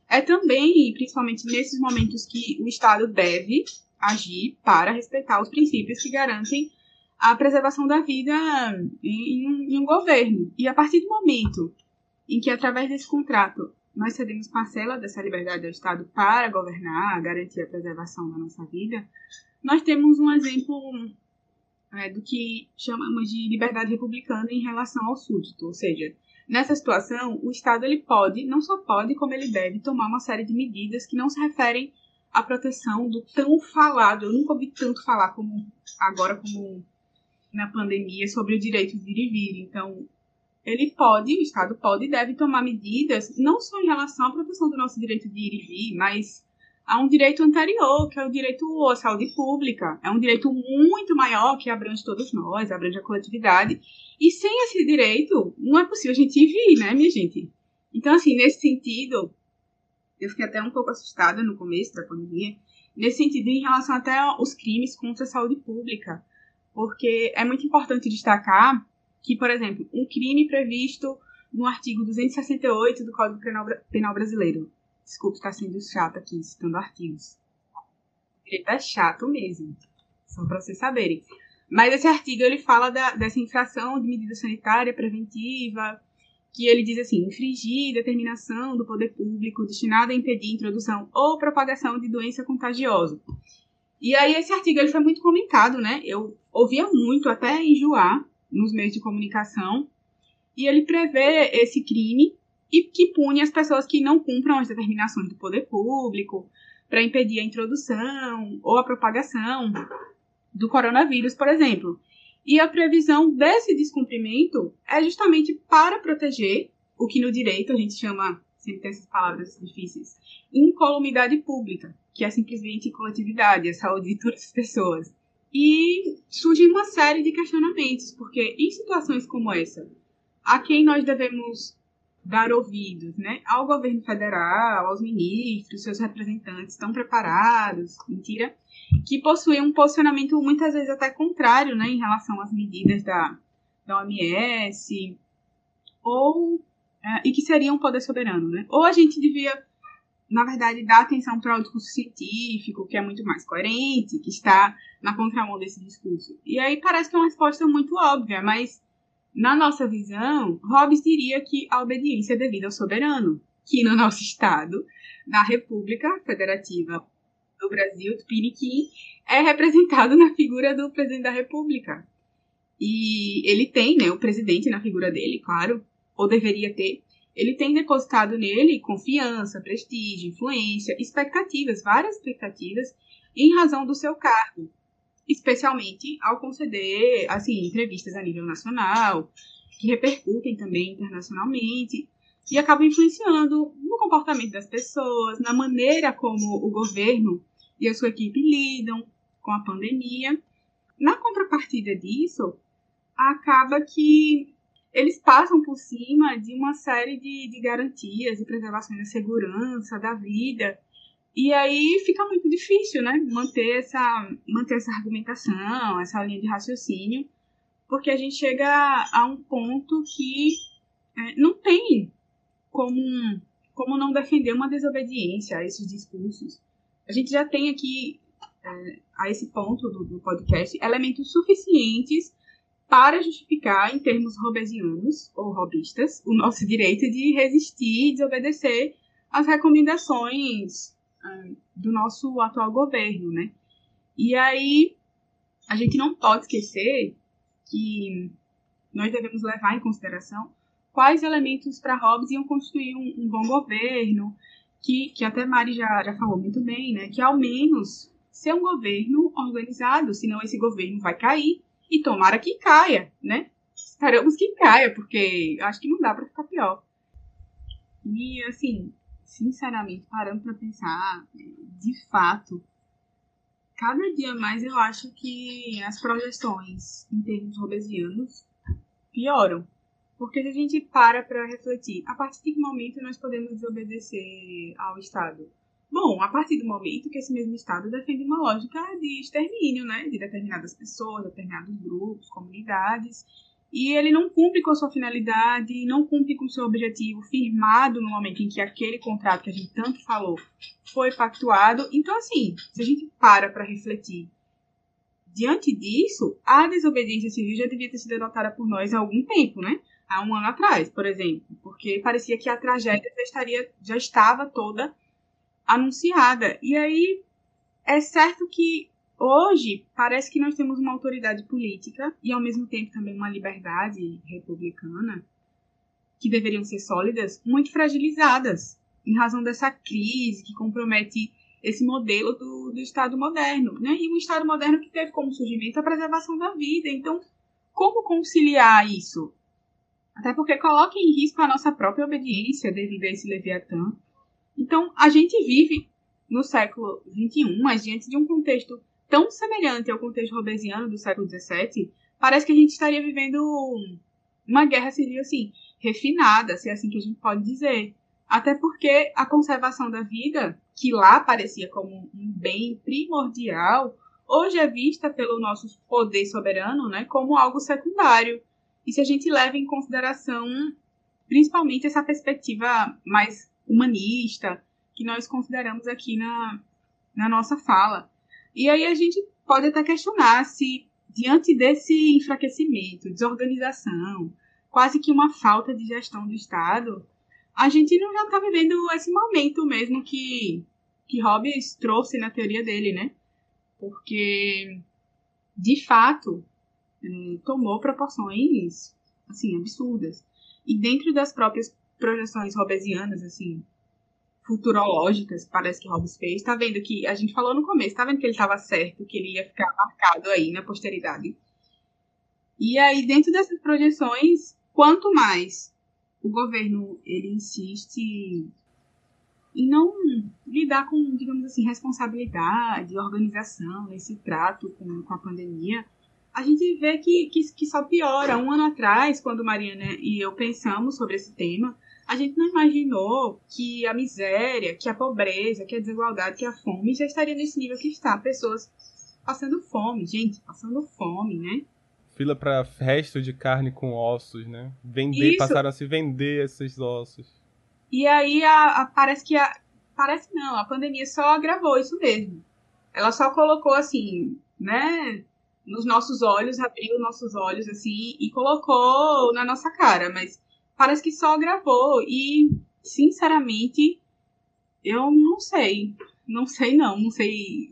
É também, principalmente nesses momentos, que o Estado deve agir para respeitar os princípios que garantem a preservação da vida em, em um governo. E a partir do momento em que, através desse contrato, nós cedemos parcela dessa liberdade ao Estado para governar, garantir a preservação da nossa vida, nós temos um exemplo é, do que chamamos de liberdade republicana em relação ao súdito, ou seja, nessa situação o Estado ele pode, não só pode, como ele deve tomar uma série de medidas que não se referem à proteção do tão falado, eu nunca ouvi tanto falar como agora como na pandemia sobre o direito de ir e vir. Então, ele pode, o Estado pode e deve tomar medidas não só em relação à proteção do nosso direito de ir e vir, mas há um direito anterior, que é o direito à saúde pública. É um direito muito maior que abrange todos nós, abrange a coletividade. E sem esse direito, não é possível a gente vir, né, minha gente? Então, assim, nesse sentido, eu fiquei até um pouco assustada no começo da pandemia, nesse sentido, em relação até aos crimes contra a saúde pública. Porque é muito importante destacar que, por exemplo, um crime previsto no artigo 268 do Código Penal Brasileiro, Desculpe estar sendo chato aqui, citando artigos. Direito é chato mesmo. Só para vocês saberem. Mas esse artigo ele fala da, dessa infração de medida sanitária preventiva, que ele diz assim: infringir determinação do poder público destinada a impedir a introdução ou propagação de doença contagiosa. E aí esse artigo ele foi muito comentado, né? Eu ouvia muito, até enjoar, nos meios de comunicação. E ele prevê esse crime e que pune as pessoas que não cumpram as determinações do poder público para impedir a introdução ou a propagação do coronavírus, por exemplo. E a previsão desse descumprimento é justamente para proteger o que no direito a gente chama, sempre tem essas palavras difíceis, incolumidade pública, que é simplesmente coletividade, a saúde de todas as pessoas. E surge uma série de questionamentos, porque em situações como essa, a quem nós devemos dar ouvidos, né? Ao governo federal, aos ministros, seus representantes estão preparados, mentira, que possuem um posicionamento muitas vezes até contrário, né, em relação às medidas da, da OMS, ou é, e que seriam um poder soberano, né? Ou a gente devia, na verdade, dar atenção para o discurso científico, que é muito mais coerente, que está na contramão desse discurso. E aí parece que é uma resposta muito óbvia, mas na nossa visão, Hobbes diria que a obediência é devida ao soberano, que no nosso Estado, na República Federativa do Brasil, Tupiniquim, é representado na figura do presidente da República. E ele tem, né, o presidente na figura dele, claro, ou deveria ter, ele tem depositado nele confiança, prestígio, influência, expectativas, várias expectativas, em razão do seu cargo especialmente ao conceder assim entrevistas a nível nacional, que repercutem também internacionalmente. e acabam influenciando no comportamento das pessoas, na maneira como o governo e a sua equipe lidam com a pandemia. Na contrapartida disso, acaba que eles passam por cima de uma série de, de garantias e preservações da segurança, da vida. E aí fica muito difícil, né? Manter essa, manter essa argumentação, essa linha de raciocínio, porque a gente chega a um ponto que é, não tem como, como não defender uma desobediência a esses discursos. A gente já tem aqui, é, a esse ponto do, do podcast, elementos suficientes para justificar, em termos robesianos ou robistas, o nosso direito de resistir e desobedecer às recomendações do nosso atual governo, né? E aí, a gente não pode esquecer que nós devemos levar em consideração quais elementos para Hobbes iam constituir um, um, bom governo, que, que até Mari já, já falou muito bem, né? Que ao menos ser um governo organizado, senão esse governo vai cair e tomara que caia, né? Esperamos que caia, porque acho que não dá para ficar pior. E, assim, sinceramente, parando para pensar, de fato, cada dia mais eu acho que as projeções em termos robesianos pioram. Porque se a gente para para refletir, a partir de que momento nós podemos desobedecer ao Estado? Bom, a partir do momento que esse mesmo Estado defende uma lógica de extermínio, né, de determinadas pessoas, determinados grupos, comunidades, e ele não cumpre com a sua finalidade, não cumpre com o seu objetivo firmado no momento em que aquele contrato que a gente tanto falou foi pactuado. Então, assim, se a gente para para refletir, diante disso, a desobediência civil já devia ter sido adotada por nós há algum tempo, né? Há um ano atrás, por exemplo, porque parecia que a tragédia já, estaria, já estava toda anunciada. E aí é certo que hoje parece que nós temos uma autoridade política e ao mesmo tempo também uma liberdade republicana que deveriam ser sólidas, muito fragilizadas em razão dessa crise que compromete esse modelo do, do Estado moderno, né? E um Estado moderno que teve como surgimento a preservação da vida. Então, como conciliar isso? Até porque coloca em risco a nossa própria obediência devido a esse Leviatã então, a gente vive no século XXI, mas diante de um contexto tão semelhante ao contexto robesiano do século XVII, parece que a gente estaria vivendo uma guerra civil, assim, refinada, se é assim que a gente pode dizer. Até porque a conservação da vida, que lá parecia como um bem primordial, hoje é vista pelo nosso poder soberano né, como algo secundário. E se a gente leva em consideração principalmente essa perspectiva mais humanista que nós consideramos aqui na, na nossa fala. E aí a gente pode até questionar se, diante desse enfraquecimento, desorganização, quase que uma falta de gestão do Estado, a gente não já está vivendo esse momento mesmo que, que Hobbes trouxe na teoria dele, né? Porque, de fato, tomou proporções, assim, absurdas. E dentro das próprias projeções robesianas, assim, futurológicas, parece que Hobbes fez. Tá vendo que a gente falou no começo, tá vendo que ele estava certo, que ele ia ficar marcado aí na posteridade. E aí, dentro dessas projeções, quanto mais o governo ele insiste em não lidar com, digamos assim, responsabilidade, organização, esse trato com, com a pandemia, a gente vê que, que, que só piora. Um ano atrás, quando Mariana e eu pensamos sobre esse tema, a gente não imaginou que a miséria, que a pobreza, que a desigualdade, que a fome já estaria nesse nível que está. Pessoas passando fome, gente, passando fome, né? Fila para resto de carne com ossos, né? Vender, Isso. passaram a se vender esses ossos. E aí a, a, parece que a. Parece não, a pandemia só agravou isso mesmo. Ela só colocou assim, né? Nos nossos olhos, abriu nossos olhos assim e colocou na nossa cara, mas parece que só gravou. E, sinceramente, eu não sei. Não sei, não. Não sei.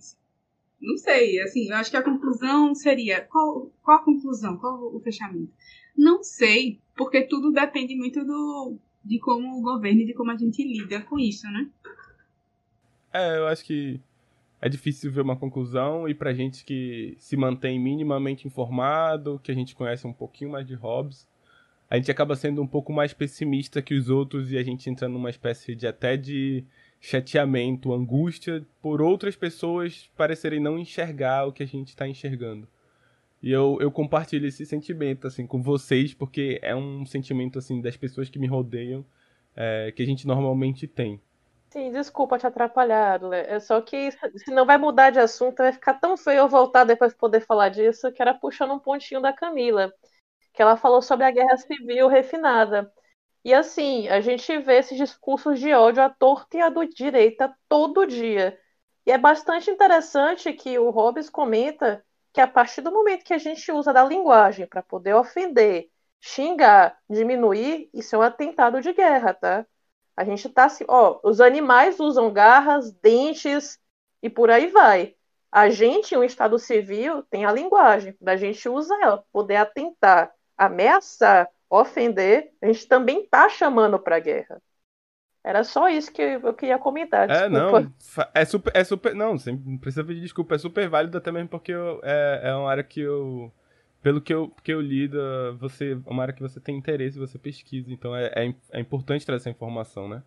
Não sei. Assim, eu acho que a conclusão seria. Qual, qual a conclusão? Qual o fechamento? Não sei, porque tudo depende muito do, de como o governo e de como a gente lida com isso, né? É, eu acho que é difícil ver uma conclusão e pra gente que se mantém minimamente informado, que a gente conhece um pouquinho mais de Hobbes, a gente acaba sendo um pouco mais pessimista que os outros e a gente entra numa espécie de até de chateamento, angústia por outras pessoas parecerem não enxergar o que a gente está enxergando. E eu, eu compartilho esse sentimento assim com vocês porque é um sentimento assim das pessoas que me rodeiam é, que a gente normalmente tem. Sim, desculpa te atrapalhar, É só que se não vai mudar de assunto, vai ficar tão feio eu voltar depois de poder falar disso, que era puxando um pontinho da Camila, que ela falou sobre a guerra civil refinada. E assim, a gente vê esses discursos de ódio à torta e à direita todo dia. E é bastante interessante que o Hobbes comenta que a partir do momento que a gente usa da linguagem para poder ofender, xingar, diminuir, isso é um atentado de guerra, tá? A gente tá assim, ó, os animais usam garras, dentes e por aí vai. A gente, um estado civil, tem a linguagem, da gente usa ela, poder atentar, ameaçar, ofender, a gente também tá chamando para guerra. Era só isso que eu queria comentar. Desculpa. É, não. É super. É super não, não precisa pedir desculpa. É super válido até mesmo porque eu, é, é uma área que eu pelo que eu, que eu li, você, é uma área que você tem interesse, você pesquisa, então é, é, é importante trazer essa informação, né?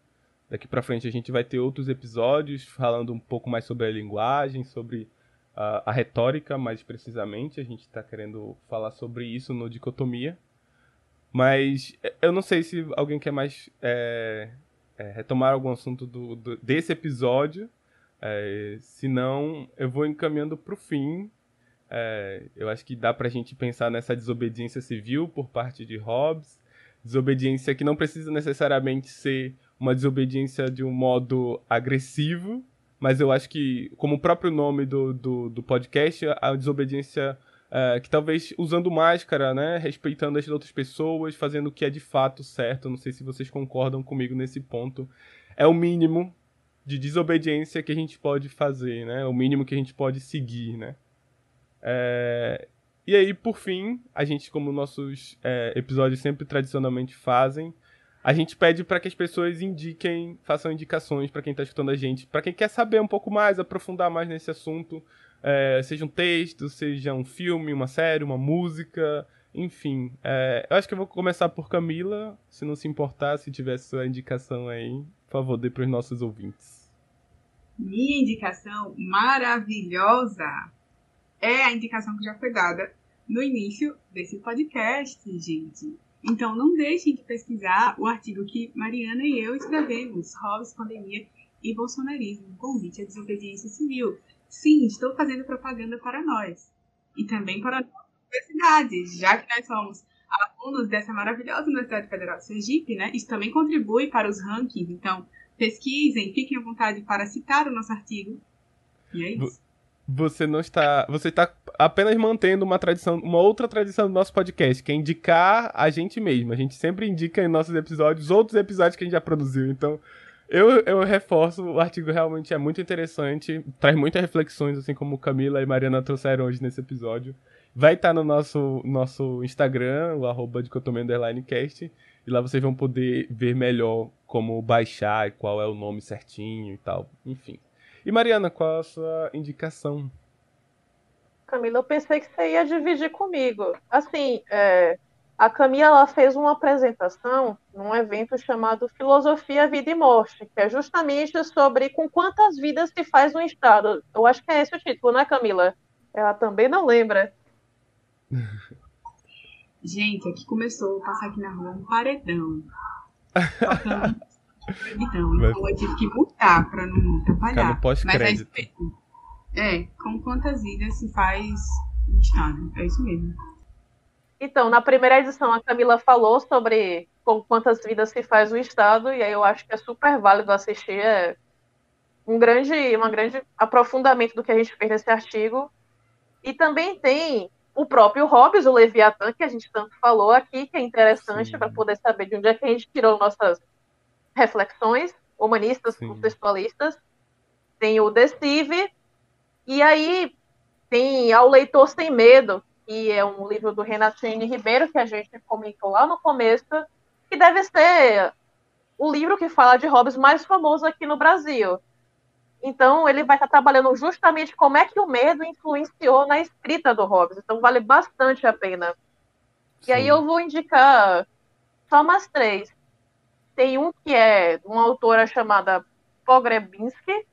Daqui para frente a gente vai ter outros episódios falando um pouco mais sobre a linguagem, sobre a, a retórica, mais precisamente. A gente está querendo falar sobre isso no Dicotomia. Mas é, eu não sei se alguém quer mais é, é, retomar algum assunto do, do desse episódio. É, se não, eu vou encaminhando para o fim é, eu acho que dá pra gente pensar nessa desobediência civil por parte de Hobbes, desobediência que não precisa necessariamente ser uma desobediência de um modo agressivo, mas eu acho que, como o próprio nome do, do, do podcast, a desobediência é, que talvez usando máscara, né, respeitando as outras pessoas, fazendo o que é de fato certo, não sei se vocês concordam comigo nesse ponto, é o mínimo de desobediência que a gente pode fazer, né, o mínimo que a gente pode seguir, né. É... E aí, por fim, a gente, como nossos é, episódios sempre tradicionalmente fazem, a gente pede para que as pessoas indiquem, façam indicações para quem está escutando a gente, para quem quer saber um pouco mais, aprofundar mais nesse assunto, é, seja um texto, seja um filme, uma série, uma música, enfim. É, eu acho que eu vou começar por Camila, se não se importar, se tiver sua indicação aí, por favor, dê para os nossos ouvintes. Minha indicação maravilhosa é a indicação que já foi dada no início desse podcast, gente. Então não deixem de pesquisar o artigo que Mariana e eu escrevemos, Hobbes, Pandemia e Bolsonarismo, convite à desobediência civil. Sim, estou fazendo propaganda para nós. E também para a universidade, já que nós somos alunos dessa maravilhosa Universidade Federal de Sergipe, né? Isso também contribui para os rankings. Então, pesquisem, fiquem à vontade para citar o nosso artigo. E é isso você não está. Você está apenas mantendo uma tradição, uma outra tradição do nosso podcast, que é indicar a gente mesmo. A gente sempre indica em nossos episódios outros episódios que a gente já produziu. Então, eu, eu reforço, o artigo realmente é muito interessante, traz muitas reflexões, assim como Camila e Mariana trouxeram hoje nesse episódio. Vai estar no nosso, nosso Instagram, o arroba cast, e lá vocês vão poder ver melhor como baixar e qual é o nome certinho e tal. Enfim. E Mariana, qual a sua indicação? Camila, eu pensei que você ia dividir comigo. Assim, é, a Camila ela fez uma apresentação num evento chamado Filosofia, Vida e Morte, que é justamente sobre com quantas vidas se faz um Estado. Eu acho que é esse o título, né, Camila? Ela também não lembra. Gente, aqui começou a passar aqui na rua um paredão. Então, Mas... então eu tive que mutar para não atrapalhar. Mas é, com quantas ilhas se faz um estado? É isso mesmo. Então, na primeira edição, a Camila falou sobre com quantas vidas se faz o Estado, e aí eu acho que é super válido assistir. É um grande, um grande aprofundamento do que a gente fez nesse artigo. E também tem o próprio Hobbes, o Leviatã, que a gente tanto falou aqui, que é interessante para poder saber de onde é que a gente tirou nossas reflexões humanistas, Sim. contextualistas, tem o Deceive, e aí tem Ao Leitor Sem Medo, que é um livro do Renatine Ribeiro, que a gente comentou lá no começo, que deve ser o livro que fala de Hobbes mais famoso aqui no Brasil. Então, ele vai estar trabalhando justamente como é que o medo influenciou na escrita do Hobbes. Então, vale bastante a pena. Sim. E aí eu vou indicar só mais três. Tem um que é uma autora chamada Pogrebinski,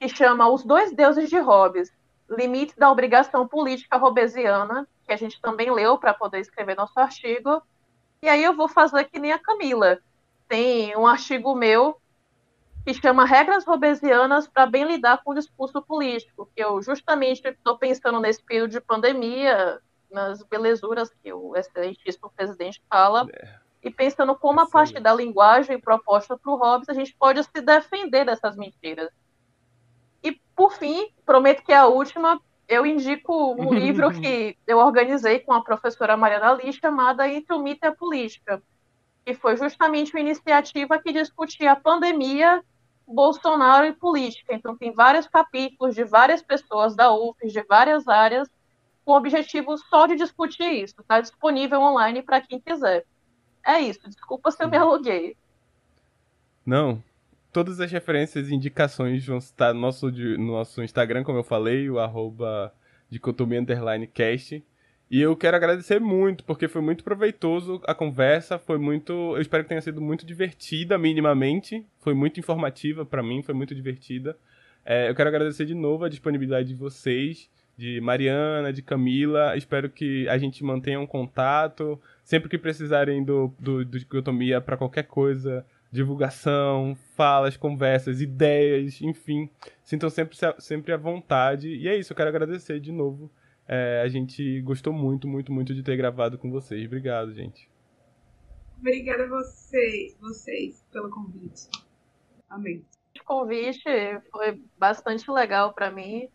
que chama Os Dois Deuses de Hobbes, Limite da Obrigação Política Hobbesiana, que a gente também leu para poder escrever nosso artigo. E aí eu vou fazer que nem a Camila. Tem um artigo meu que chama Regras Hobbesianas para bem lidar com o discurso político, que eu justamente estou pensando nesse período de pandemia, nas belezuras que o excelentíssimo presidente fala, é. E pensando como a partir da linguagem proposta para o Hobbes a gente pode se defender dessas mentiras. E, por fim, prometo que é a última, eu indico um livro que eu organizei com a professora Mariana Lee, chamada Entre o Mito e a Política, que foi justamente uma iniciativa que discutia a pandemia Bolsonaro e política. Então, tem vários capítulos de várias pessoas da UFES, de várias áreas, com o objetivo só de discutir isso. Está disponível online para quem quiser. É isso. Desculpa se eu me aluguei. Não. Todas as referências e indicações vão estar no nosso, no nosso Instagram, como eu falei, o arroba dicotomia underline cast. E eu quero agradecer muito, porque foi muito proveitoso a conversa, foi muito, eu espero que tenha sido muito divertida minimamente, foi muito informativa para mim, foi muito divertida. É, eu quero agradecer de novo a disponibilidade de vocês, de Mariana, de Camila, espero que a gente mantenha um contato, sempre que precisarem do, do, do Dicotomia para qualquer coisa, divulgação, falas, conversas, ideias, enfim, sintam sempre, sempre à vontade. E é isso, eu quero agradecer de novo é, a gente gostou muito, muito, muito de ter gravado com vocês. Obrigado, gente. Obrigada a vocês, vocês pelo convite. Amém. O convite foi bastante legal para mim.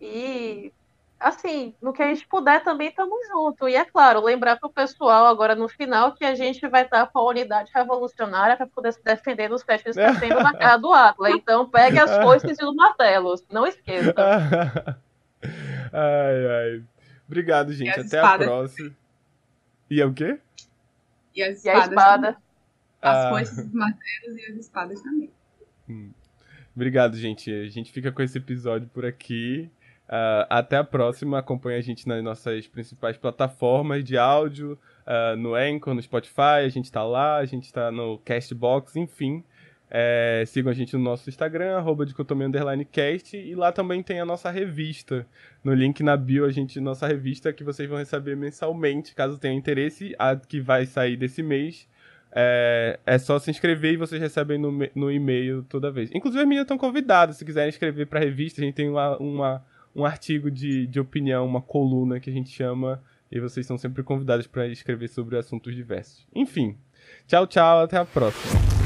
E, assim, no que a gente puder também estamos juntos. E é claro, lembrar para o pessoal agora no final que a gente vai estar com a unidade revolucionária para poder se defender dos testes que está tendo na cara do Atlas. Então pegue as foices e os martelos. Não esqueça. Ai, ai. Obrigado, gente. Até espadas. a próxima. E é o quê? E as espadas. E a espada. As ah. foices, os martelos e as espadas também. Hum. Obrigado, gente. A gente fica com esse episódio por aqui. Uh, até a próxima. Acompanhe a gente nas nossas principais plataformas de áudio, uh, no Anchor, no Spotify. A gente tá lá, a gente tá no Castbox, enfim. É, sigam a gente no nosso Instagram, arroba dicotomia cast, e lá também tem a nossa revista. No link na bio, a gente, nossa revista que vocês vão receber mensalmente, caso tenha interesse, a que vai sair desse mês. É, é só se inscrever e vocês recebem no, no e-mail toda vez. Inclusive, as meninas estão convidadas, se quiserem escrever para a revista, a gente tem uma, uma, um artigo de, de opinião, uma coluna que a gente chama, e vocês estão sempre convidados para escrever sobre assuntos diversos. Enfim, tchau, tchau, até a próxima.